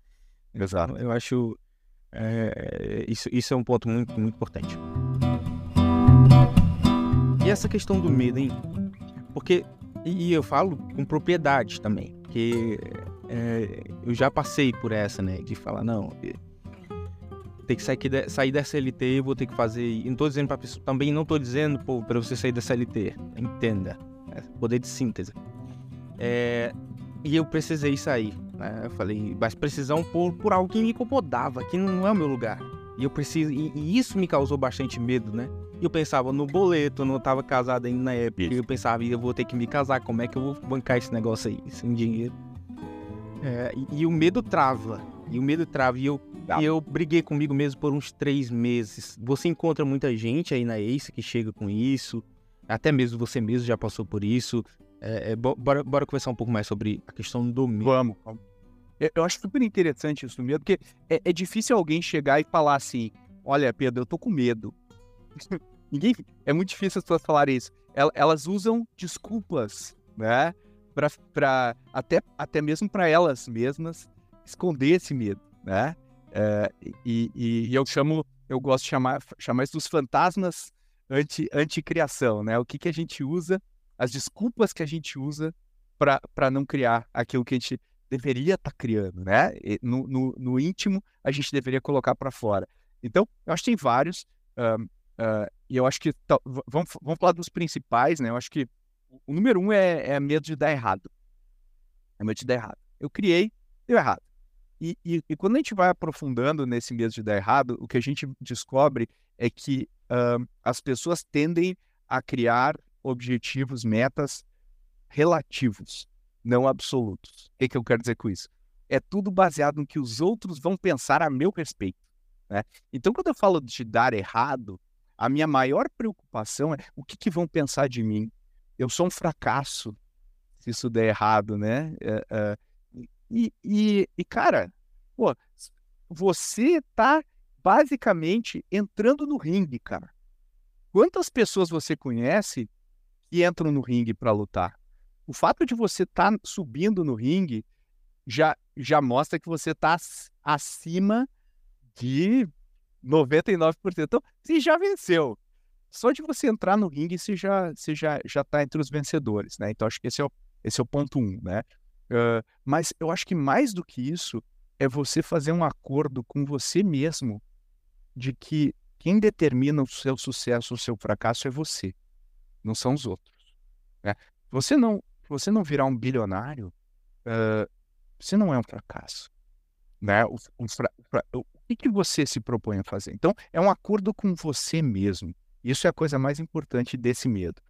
Exato. Então, eu acho é, isso, isso é um ponto muito, muito importante. E essa questão do medo, hein? Porque, e eu falo com propriedade também, porque é, eu já passei por essa, né? De falar, não, ter que sair, sair da CLT, vou ter que fazer. E não tô dizendo pra pessoa, também não tô dizendo, pô, pra você sair da CLT. Entenda. É poder de síntese. É, e eu precisei sair. Né? Eu falei, mas precisar por, por algo que me incomodava, que não é o meu lugar. E eu preciso. E, e isso me causou bastante medo, né? E eu pensava no boleto, eu não estava casado ainda na época. Isso. Eu pensava, eu vou ter que me casar, como é que eu vou bancar esse negócio aí, sem dinheiro? É, e, e, o medo trava. E o medo trava. E eu, e eu briguei comigo mesmo por uns três meses. Você encontra muita gente aí na Ace que chega com isso. Até mesmo você mesmo já passou por isso. É, é, bora, bora conversar um pouco mais sobre a questão do medo. Vamos. Eu acho super interessante isso do medo, porque é, é difícil alguém chegar e falar assim: Olha, Pedro, eu tô com medo. Ninguém. É muito difícil as pessoas falarem isso. Elas usam desculpas, né? Pra, até, até mesmo para elas mesmas esconder esse medo, né? É, e, e, eu chamo, eu gosto de chamar, chamar isso dos fantasmas anti, anti-criação, né? O que, que a gente usa, as desculpas que a gente usa para não criar aquilo que a gente deveria estar tá criando, né? No, no, no, íntimo, a gente deveria colocar para fora. Então, eu acho que tem vários, uh, e eu acho que, vamos, vamos falar dos principais, né? Eu acho que o número um é, é medo de dar errado. É medo de dar errado. Eu criei, deu errado. E, e, e, quando a gente vai aprofundando nesse medo de dar errado, o que a gente descobre é que uh, as pessoas tendem a criar objetivos, metas relativos, não absolutos. O que, que eu quero dizer com isso? É tudo baseado no que os outros vão pensar a meu respeito. Né? Então, quando eu falo de dar errado, a minha maior preocupação é o que, que vão pensar de mim. Eu sou um fracasso se isso der errado, né? É, é, e, e, e, cara, pô, você tá basicamente entrando no ringue, cara. Quantas pessoas você conhece que entram no ringue para lutar? O fato de você estar tá subindo no ringue já, já mostra que você está acima de 99%. Então, você já venceu. Só de você entrar no ringue, você já, você já, já tá entre os vencedores, né? Então, acho que esse é o, esse é o ponto um, né? Uh, mas eu acho que mais do que isso é você fazer um acordo com você mesmo de que quem determina o seu sucesso ou o seu fracasso é você, não são os outros. Né? Você não, você não virar um bilionário, uh, você não é um fracasso. Né? O, o, o, o que, você se propõe a fazer? Então, é um acordo com você mesmo. Isso é a coisa mais importante desse medo.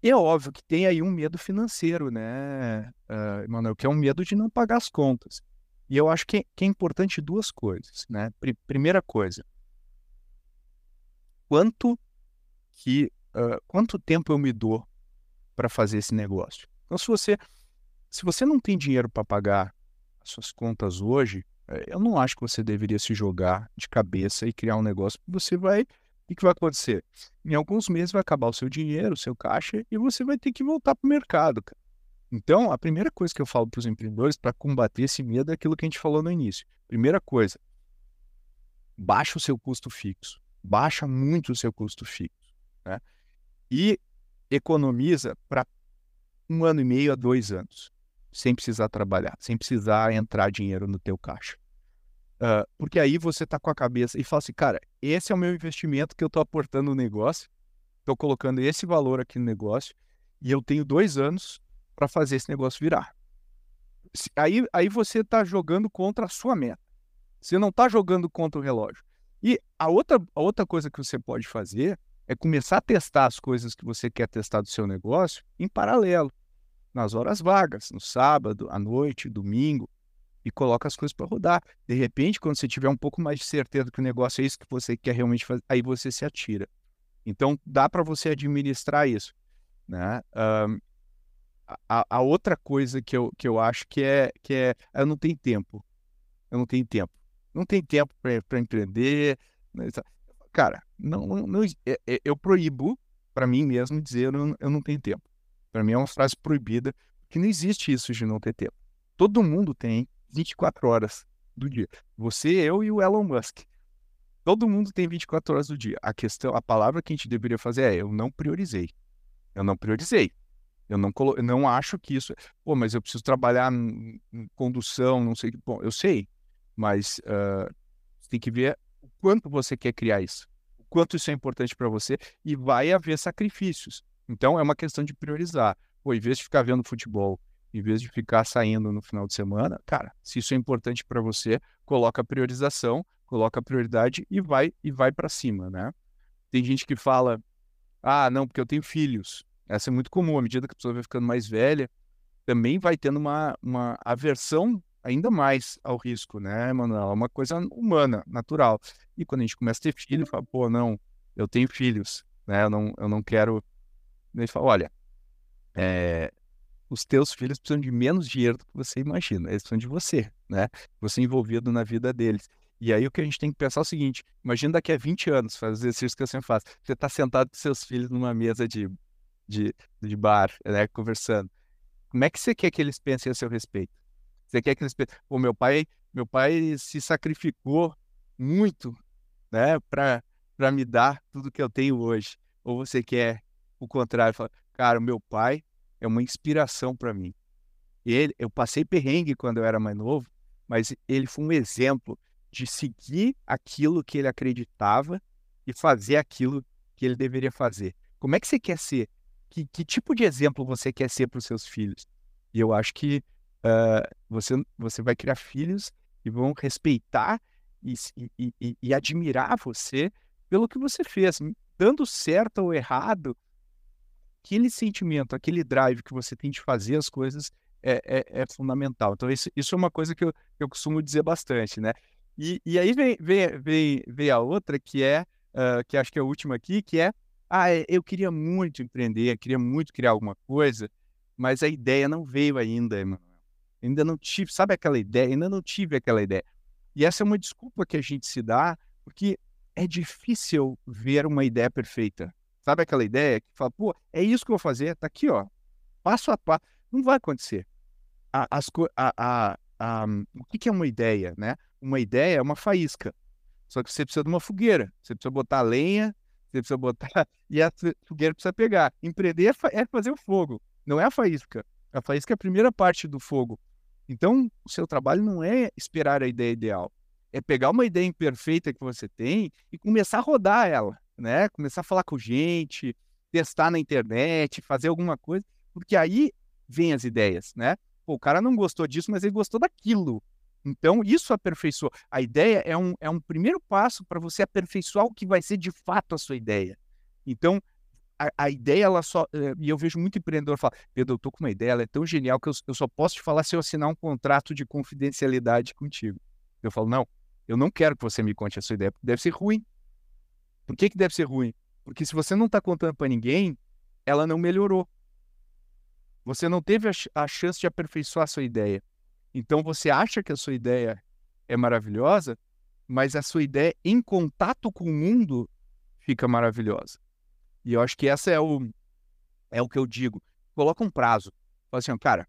E é óbvio que tem aí um medo financeiro, né, uh, Emanuel, que é um medo de não pagar as contas. E eu acho que, que é importante duas coisas, né? primeira coisa, quanto que uh, quanto tempo eu me dou para fazer esse negócio? Então, se você se você não tem dinheiro para pagar as suas contas hoje, eh, eu não acho que você deveria se jogar de cabeça e criar um negócio que você vai o que vai acontecer? Em alguns meses vai acabar o seu dinheiro, o seu caixa, e você vai ter que voltar para o mercado. Cara. Então, a primeira coisa que eu falo para os empreendedores para combater esse medo é aquilo que a gente falou no início. Primeira coisa, baixa o seu custo fixo. Baixa muito o seu custo fixo. Né? E economiza para um ano e meio a dois anos, sem precisar trabalhar, sem precisar entrar dinheiro no teu caixa. Porque aí você está com a cabeça e fala assim, cara, esse é o meu investimento que eu estou aportando no negócio, estou colocando esse valor aqui no negócio e eu tenho dois anos para fazer esse negócio virar. Aí, aí você está jogando contra a sua meta. Você não está jogando contra o relógio. E a outra, a outra coisa que você pode fazer é começar a testar as coisas que você quer testar do seu negócio em paralelo, nas horas vagas, no sábado, à noite, domingo, e coloca as coisas para rodar. De repente, quando você tiver um pouco mais de certeza que o negócio é isso que você quer realmente fazer, aí você se atira. Então, dá para você administrar isso. Né? Um, a, a, outra coisa que eu, que eu acho que é, que é, eu não tenho tempo. Eu não tenho tempo. Não tem tempo para empreender. Né? Cara, não, não é, é, eu proíbo para mim mesmo dizer eu não, eu não tenho tempo. Para mim é uma frase proibida, porque não existe isso de não ter tempo. Todo mundo tem 24 horas do dia. Você, eu e o Elon Musk. Todo mundo tem 24 horas do dia. A questão, a palavra que a gente deveria fazer é eu não priorizei. Eu não priorizei. Eu não, colo... eu não acho que isso. Pô, mas eu preciso trabalhar em condução, não sei. Bom, eu sei, mas uh, você tem que ver o quanto você quer criar isso, o quanto isso é importante para você e vai haver sacrifícios. Então é uma questão de priorizar. Pô, em vez de ficar vendo futebol, em vez de ficar saindo no final de semana, cara, se isso é importante para você, coloca a priorização, coloca a prioridade e vai e vai para cima, né? Tem gente que fala: "Ah, não, porque eu tenho filhos". Essa é muito comum, à medida que a pessoa vai ficando mais velha, também vai tendo uma, uma aversão ainda mais ao risco, né, Manuel? É uma coisa humana, natural. E quando a gente começa a ter filho, fala, pô, não, eu tenho filhos, né? Eu não, eu não quero. Ele fala, olha, é, os teus filhos precisam de menos dinheiro do que você imagina. Eles precisam de você, né? Você envolvido na vida deles. E aí o que a gente tem que pensar é o seguinte: imagina daqui a 20 anos, faz o exercício que eu sempre faço. Você está sentado com seus filhos numa mesa de de, de bar, né, conversando. Como é que você quer que eles pensem a seu respeito? Você quer que eles pensem, pô, meu pai, meu pai se sacrificou muito, né, para me dar tudo que eu tenho hoje. Ou você quer o contrário, fala, cara, meu pai é uma inspiração para mim. Ele, eu passei perrengue quando eu era mais novo, mas ele foi um exemplo de seguir aquilo que ele acreditava e fazer aquilo que ele deveria fazer. Como é que você quer ser que, que tipo de exemplo você quer ser para os seus filhos? E eu acho que uh, você, você vai criar filhos que vão respeitar e, e, e, e admirar você pelo que você fez, dando certo ou errado, aquele sentimento, aquele drive que você tem de fazer as coisas é, é, é fundamental. Então, isso, isso é uma coisa que eu, eu costumo dizer bastante, né? E, e aí vem, vem, vem, vem a outra, que é, uh, que acho que é a última aqui, que é ah, é, eu queria muito empreender, queria muito criar alguma coisa, mas a ideia não veio ainda. Ainda não tive, sabe aquela ideia? Ainda não tive aquela ideia. E essa é uma desculpa que a gente se dá, porque é difícil ver uma ideia perfeita. Sabe aquela ideia que fala, pô, é isso que eu vou fazer, tá aqui, ó, passo a passo. Não vai acontecer. A, as, a, a, o que, que é uma ideia, né? Uma ideia é uma faísca. Só que você precisa de uma fogueira. Você precisa botar lenha, você precisa botar e a fogueira precisa pegar. Empreender é, é fazer o fogo, não é a faísca. A faísca é a primeira parte do fogo. Então, o seu trabalho não é esperar a ideia ideal, é pegar uma ideia imperfeita que você tem e começar a rodar ela, né? Começar a falar com gente, testar na internet, fazer alguma coisa, porque aí vem as ideias, né? Pô, o cara não gostou disso, mas ele gostou daquilo. Então, isso aperfeiçoa. A ideia é um, é um primeiro passo para você aperfeiçoar o que vai ser de fato a sua ideia. Então, a, a ideia, ela só. Eh, e eu vejo muito empreendedor falar: Pedro, eu estou com uma ideia, ela é tão genial que eu, eu só posso te falar se eu assinar um contrato de confidencialidade contigo. Eu falo: não, eu não quero que você me conte a sua ideia, porque deve ser ruim. Por que, que deve ser ruim? Porque se você não está contando para ninguém, ela não melhorou. Você não teve a, a chance de aperfeiçoar a sua ideia. Então você acha que a sua ideia é maravilhosa, mas a sua ideia em contato com o mundo fica maravilhosa. E eu acho que essa é o, é o que eu digo. Coloca um prazo. Fala assim, cara,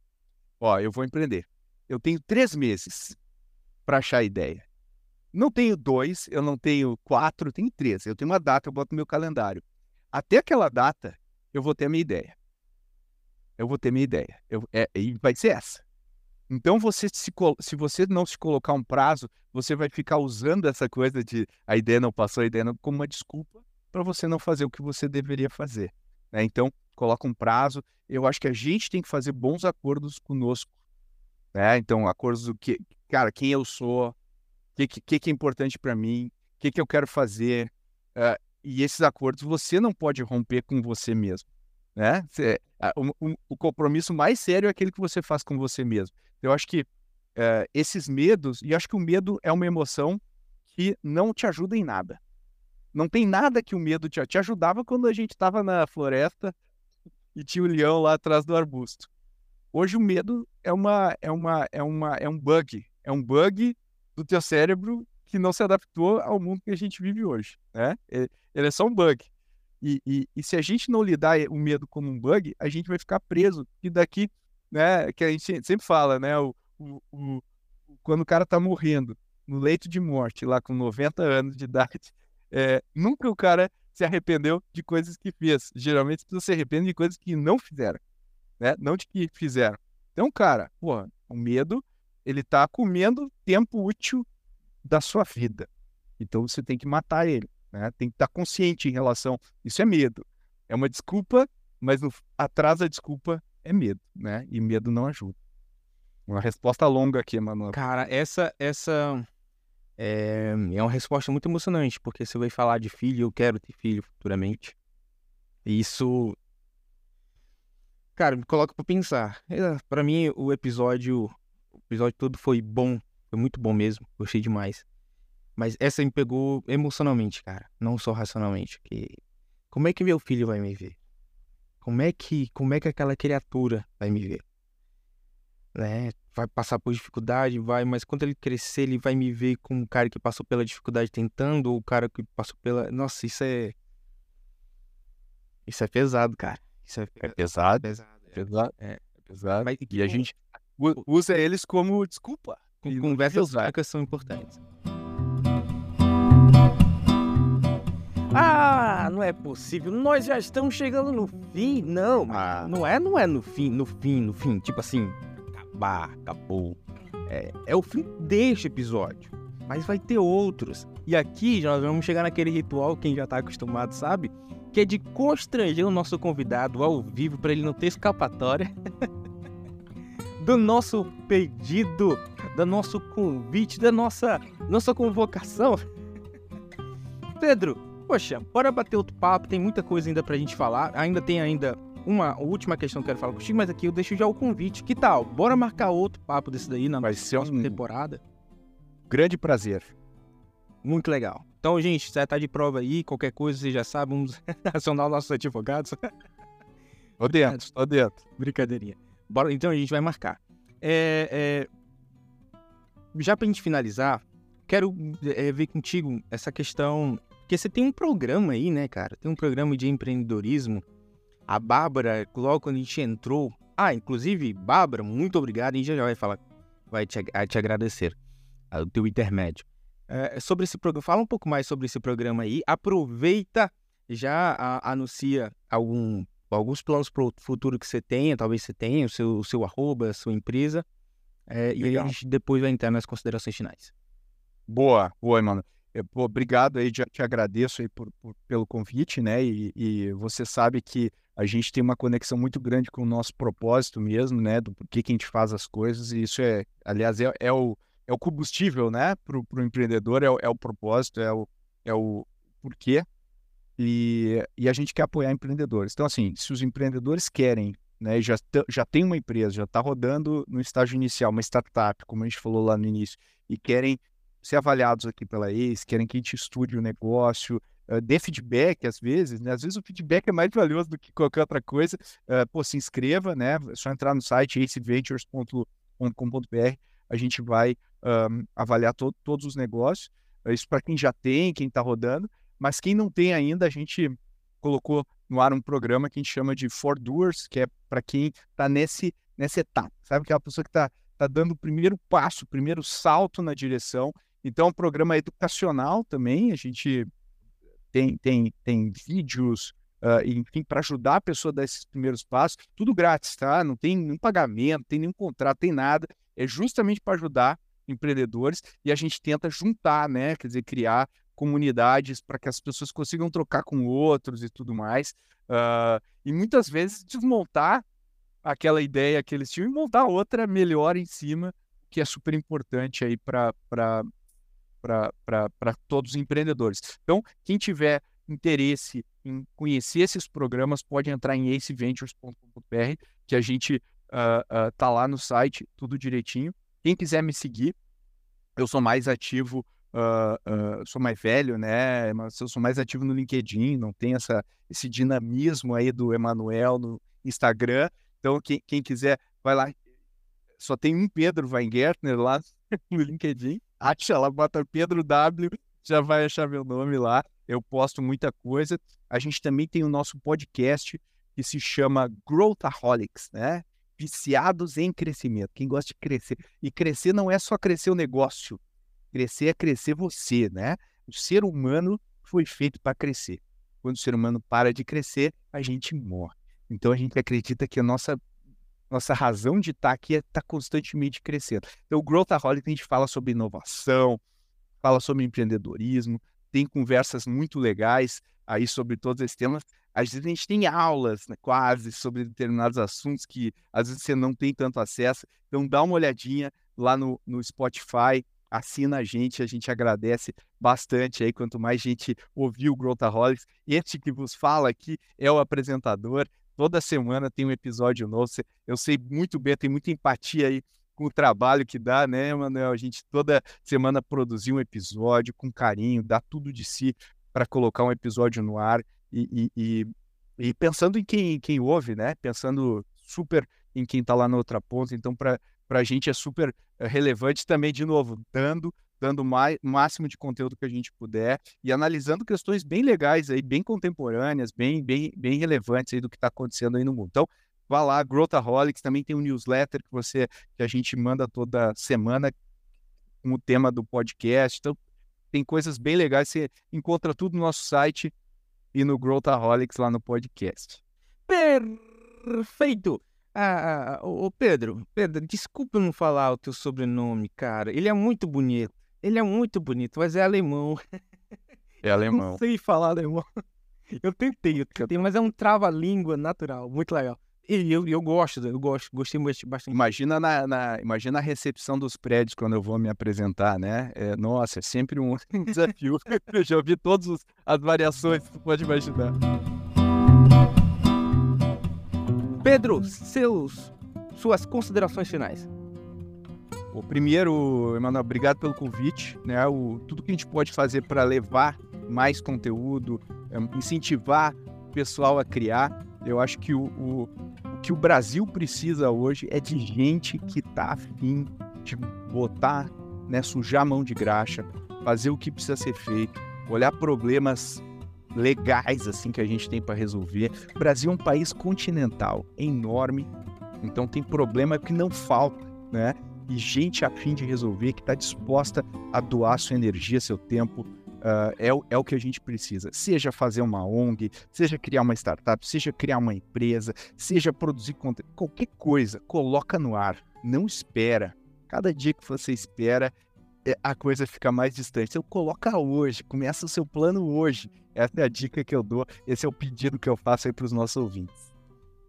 ó, eu vou empreender. Eu tenho três meses para achar a ideia. Não tenho dois, eu não tenho quatro, eu tenho três. Eu tenho uma data, eu boto no meu calendário. Até aquela data, eu vou ter a minha ideia. Eu vou ter minha ideia. Eu, é, e vai ser essa. Então, você se, se você não se colocar um prazo, você vai ficar usando essa coisa de a ideia não passou, a ideia não, como uma desculpa para você não fazer o que você deveria fazer. Né? Então, coloca um prazo. Eu acho que a gente tem que fazer bons acordos conosco. Né? Então, acordos do que, cara, quem eu sou, o que, que, que, é importante para mim, o que, que eu quero fazer. Uh, e esses acordos você não pode romper com você mesmo. Né? Você, o, o, o, compromisso mais sério é aquele que você faz com você mesmo. Eu acho que uh, esses medos, e acho que o medo é uma emoção que não te ajuda em nada. Não tem nada que o medo te, te ajudava quando a gente estava na floresta e tinha o leão lá atrás do arbusto. Hoje o medo é uma é uma é uma é um bug, é um bug do teu cérebro que não se adaptou ao mundo que a gente vive hoje, né? Ele é só um bug. E, e, e se a gente não lidar o medo como um bug, a gente vai ficar preso. E daqui, né? Que a gente sempre fala, né? O, o, o quando o cara tá morrendo no leito de morte, lá com 90 anos de idade, é, nunca o cara se arrependeu de coisas que fez. Geralmente as pessoas se arrependem de coisas que não fizeram, né? Não de que fizeram. Então, cara, porra, o medo, ele tá comendo tempo útil da sua vida. Então você tem que matar ele, né? Tem que estar tá consciente em relação. Isso é medo. É uma desculpa, mas no... atrás da desculpa é medo, né? E medo não ajuda. Uma resposta longa aqui, mano. Cara, essa essa é, é uma resposta muito emocionante, porque você vai falar de filho, eu quero ter filho futuramente. Isso. Cara, me coloca pra pensar. É, para mim, o episódio. O episódio todo foi bom. Foi muito bom mesmo. Gostei demais. Mas essa me pegou emocionalmente, cara. Não só racionalmente. Que... Como é que meu filho vai me ver? Como é que, como é que aquela criatura vai me ver? Né? vai passar por dificuldade, vai, mas quando ele crescer, ele vai me ver como um cara que passou pela dificuldade tentando, ou o cara que passou pela. Nossa, isso é. Isso é pesado, cara. Isso é, é pesado. Pesado. É pesado. É, é pesado. Mas, e a gente usa eles como desculpa. Com conversas francas são importantes. Ah, não é possível. Nós já estamos chegando no fim. Não, ah. não é, não é no fim, no fim, no fim. Tipo assim, acabar, acabou. É, é o fim deste episódio. Mas vai ter outros. E aqui nós vamos chegar naquele ritual, quem já tá acostumado sabe, que é de constranger o nosso convidado ao vivo para ele não ter escapatória. do nosso pedido, do nosso convite, da nossa, nossa convocação. Pedro, poxa, bora bater outro papo, tem muita coisa ainda pra gente falar. Ainda tem ainda uma última questão que eu quero falar contigo, mas aqui eu deixo já o convite. Que tal? Bora marcar outro papo desse daí na Vai próxima um... temporada? Grande prazer. Muito legal. Então, gente, você tá de prova aí, qualquer coisa você já sabe, vamos acionar os nossos advogados. Tô dentro, tô dentro. Brincadeirinha. Bora, então a gente vai marcar. É, é... Já pra gente finalizar, quero é, ver contigo essa questão. Porque você tem um programa aí, né, cara? Tem um programa de empreendedorismo a Bárbara, logo quando a gente entrou. Ah, inclusive, Bárbara, muito obrigado. A gente já vai falar, vai te, te agradecer, ah, o teu intermédio. É, sobre esse programa, fala um pouco mais sobre esse programa aí. Aproveita, já a, anuncia algum, alguns planos para o futuro que você tenha, talvez você tenha, o seu, o seu arroba, a sua empresa. É, e aí a gente depois vai entrar nas considerações finais. Boa, boa, mano. Obrigado aí, já te agradeço aí por, por, pelo convite, né? E, e, você sabe que a gente tem uma conexão muito grande com o nosso propósito mesmo, né? Do porquê que a gente faz as coisas, e isso é, aliás, é, é o, é o combustível, né? Para o empreendedor, é o, é o propósito, é o, é o porquê. E, e a gente quer apoiar empreendedores. Então, assim, se os empreendedores querem, né? Já, já tem uma empresa, já está rodando no estágio inicial, uma startup, como a gente falou lá no início, e querem ser avaliados aqui pela ACE, querem que a gente estude o negócio, uh, dê feedback às vezes, né? Às vezes o feedback é mais valioso do que qualquer outra coisa. Uh, pô, se inscreva, né? É só entrar no site aceventures.com.br, a gente vai um, avaliar to todos os negócios. Isso para quem já tem, quem está rodando. Mas quem não tem ainda, a gente colocou no ar um programa que a gente chama de For Doers, que é para quem está nesse nessa etapa, sabe? Aquela pessoa que está tá dando o primeiro passo, o primeiro salto na direção. Então, é um programa educacional também, a gente tem, tem, tem vídeos, uh, enfim, para ajudar a pessoa a dar esses primeiros passos, tudo grátis, tá? Não tem nenhum pagamento, tem nenhum contrato, tem nada. É justamente para ajudar empreendedores e a gente tenta juntar, né? Quer dizer, criar comunidades para que as pessoas consigam trocar com outros e tudo mais. Uh, e muitas vezes desmontar aquela ideia que eles tinham e montar outra melhor em cima, que é super importante aí para todos os empreendedores. Então, quem tiver interesse em conhecer esses programas, pode entrar em aceventures.com.br, que a gente uh, uh, tá lá no site, tudo direitinho. Quem quiser me seguir, eu sou mais ativo, uh, sou mais velho, né? Mas eu sou mais ativo no LinkedIn, não tem essa, esse dinamismo aí do Emanuel no Instagram. Então, quem, quem quiser, vai lá. Só tem um Pedro Weingärtner lá no LinkedIn. Acha lá, bota Pedro W, já vai achar meu nome lá eu posto muita coisa. A gente também tem o nosso podcast que se chama Growthaholics, né? Viciados em crescimento. Quem gosta de crescer. E crescer não é só crescer o negócio. Crescer é crescer você, né? O ser humano foi feito para crescer. Quando o ser humano para de crescer, a gente morre. Então a gente acredita que a nossa nossa razão de estar tá aqui é estar tá constantemente crescendo. Então, o Growthaholic a gente fala sobre inovação, fala sobre empreendedorismo, tem conversas muito legais aí sobre todos esses temas. Às vezes a gente tem aulas, né, quase, sobre determinados assuntos que às vezes você não tem tanto acesso. Então dá uma olhadinha lá no, no Spotify, assina a gente, a gente agradece bastante aí, quanto mais gente ouvir o Growthaholics. Este que vos fala aqui é o apresentador, toda semana tem um episódio novo, eu sei muito bem, tem muita empatia aí com o trabalho que dá, né, Manuel? A gente toda semana produzir um episódio com carinho, dá tudo de si para colocar um episódio no ar e, e, e, e pensando em quem, quem ouve, né? Pensando super em quem está lá na outra ponta. Então, para a gente é super eh, relevante também, de novo, dando dando o máximo de conteúdo que a gente puder e analisando questões bem legais aí, bem contemporâneas, bem, bem, bem relevantes aí do que está acontecendo aí no mundo. Então, Vá lá, Growthaholics, também tem um newsletter que você que a gente manda toda semana com o tema do podcast. Então, tem coisas bem legais, você encontra tudo no nosso site e no Growthaholics lá no podcast. Perfeito! Ah, ô Pedro, Pedro, desculpa não falar o teu sobrenome, cara. Ele é muito bonito. Ele é muito bonito, mas é alemão. É alemão. Não sei falar alemão. Eu tentei, eu tentei, mas é um trava-língua natural, muito legal. E eu, eu gosto, eu gosto, gostei bastante. Imagina na, na, imagina a recepção dos prédios quando eu vou me apresentar, né? É, nossa, é sempre um desafio. eu já ouvi todas as variações que tu pode imaginar. Pedro, seus, suas considerações finais. O primeiro, Emanuel, obrigado pelo convite. Né? O, tudo que a gente pode fazer para levar mais conteúdo, é, incentivar o pessoal a criar. Eu acho que o, o, o que o Brasil precisa hoje é de gente que tá afim de botar, né, sujar a mão de graxa, fazer o que precisa ser feito, olhar problemas legais assim que a gente tem para resolver. O Brasil é um país continental, enorme, então tem problema que não falta, né? E gente a fim de resolver que está disposta a doar sua energia, seu tempo Uh, é, é, o que a gente precisa. Seja fazer uma ONG, seja criar uma startup, seja criar uma empresa, seja produzir conteúdo, qualquer coisa, coloca no ar. Não espera. Cada dia que você espera, é, a coisa fica mais distante. Então coloca hoje, começa o seu plano hoje. Essa é a dica que eu dou, esse é o pedido que eu faço aí para os nossos ouvintes.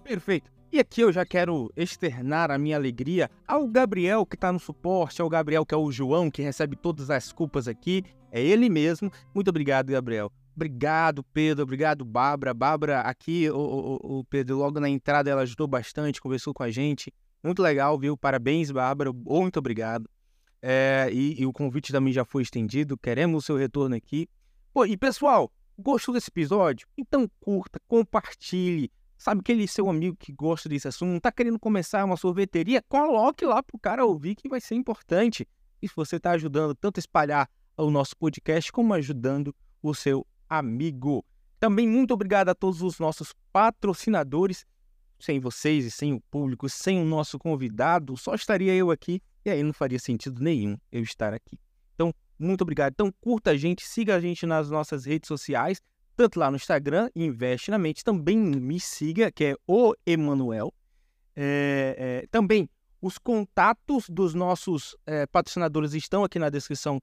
Perfeito. E aqui eu já quero externar a minha alegria ao Gabriel que está no suporte, ao Gabriel que é o João que recebe todas as culpas aqui, é ele mesmo. Muito obrigado, Gabriel. Obrigado, Pedro. Obrigado, Bárbara. Bárbara, aqui, o, o, o, Pedro, logo na entrada, ela ajudou bastante, conversou com a gente. Muito legal, viu? Parabéns, Bárbara. Muito obrigado. É, e, e, o convite também já foi estendido. Queremos o seu retorno aqui. Pô, e pessoal, gostou desse episódio? Então curta, compartilhe. Sabe aquele seu amigo que gosta desse assunto, tá querendo começar uma sorveteria? Coloque lá pro cara ouvir que vai ser importante. E você tá ajudando tanto a espalhar o nosso podcast como ajudando o seu amigo. Também muito obrigado a todos os nossos patrocinadores. Sem vocês e sem o público, sem o nosso convidado, só estaria eu aqui e aí não faria sentido nenhum eu estar aqui. Então, muito obrigado. Então, curta a gente, siga a gente nas nossas redes sociais, tanto lá no Instagram, Investe na Mente, também me siga, que é o Emanuel. É, é, também os contatos dos nossos é, patrocinadores estão aqui na descrição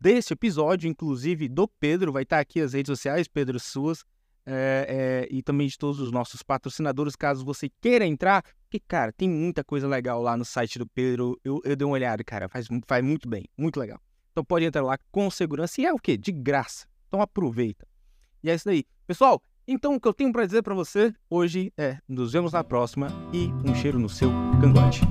desse episódio, inclusive do Pedro, vai estar aqui as redes sociais, Pedro Suas, é, é, e também de todos os nossos patrocinadores, caso você queira entrar, porque, cara, tem muita coisa legal lá no site do Pedro, eu, eu dei uma olhada, cara, faz, faz muito bem, muito legal. Então pode entrar lá com segurança, e é o quê? De graça, então aproveita. E é isso aí. Pessoal, então o que eu tenho para dizer para você hoje é, nos vemos na próxima e um cheiro no seu cangote.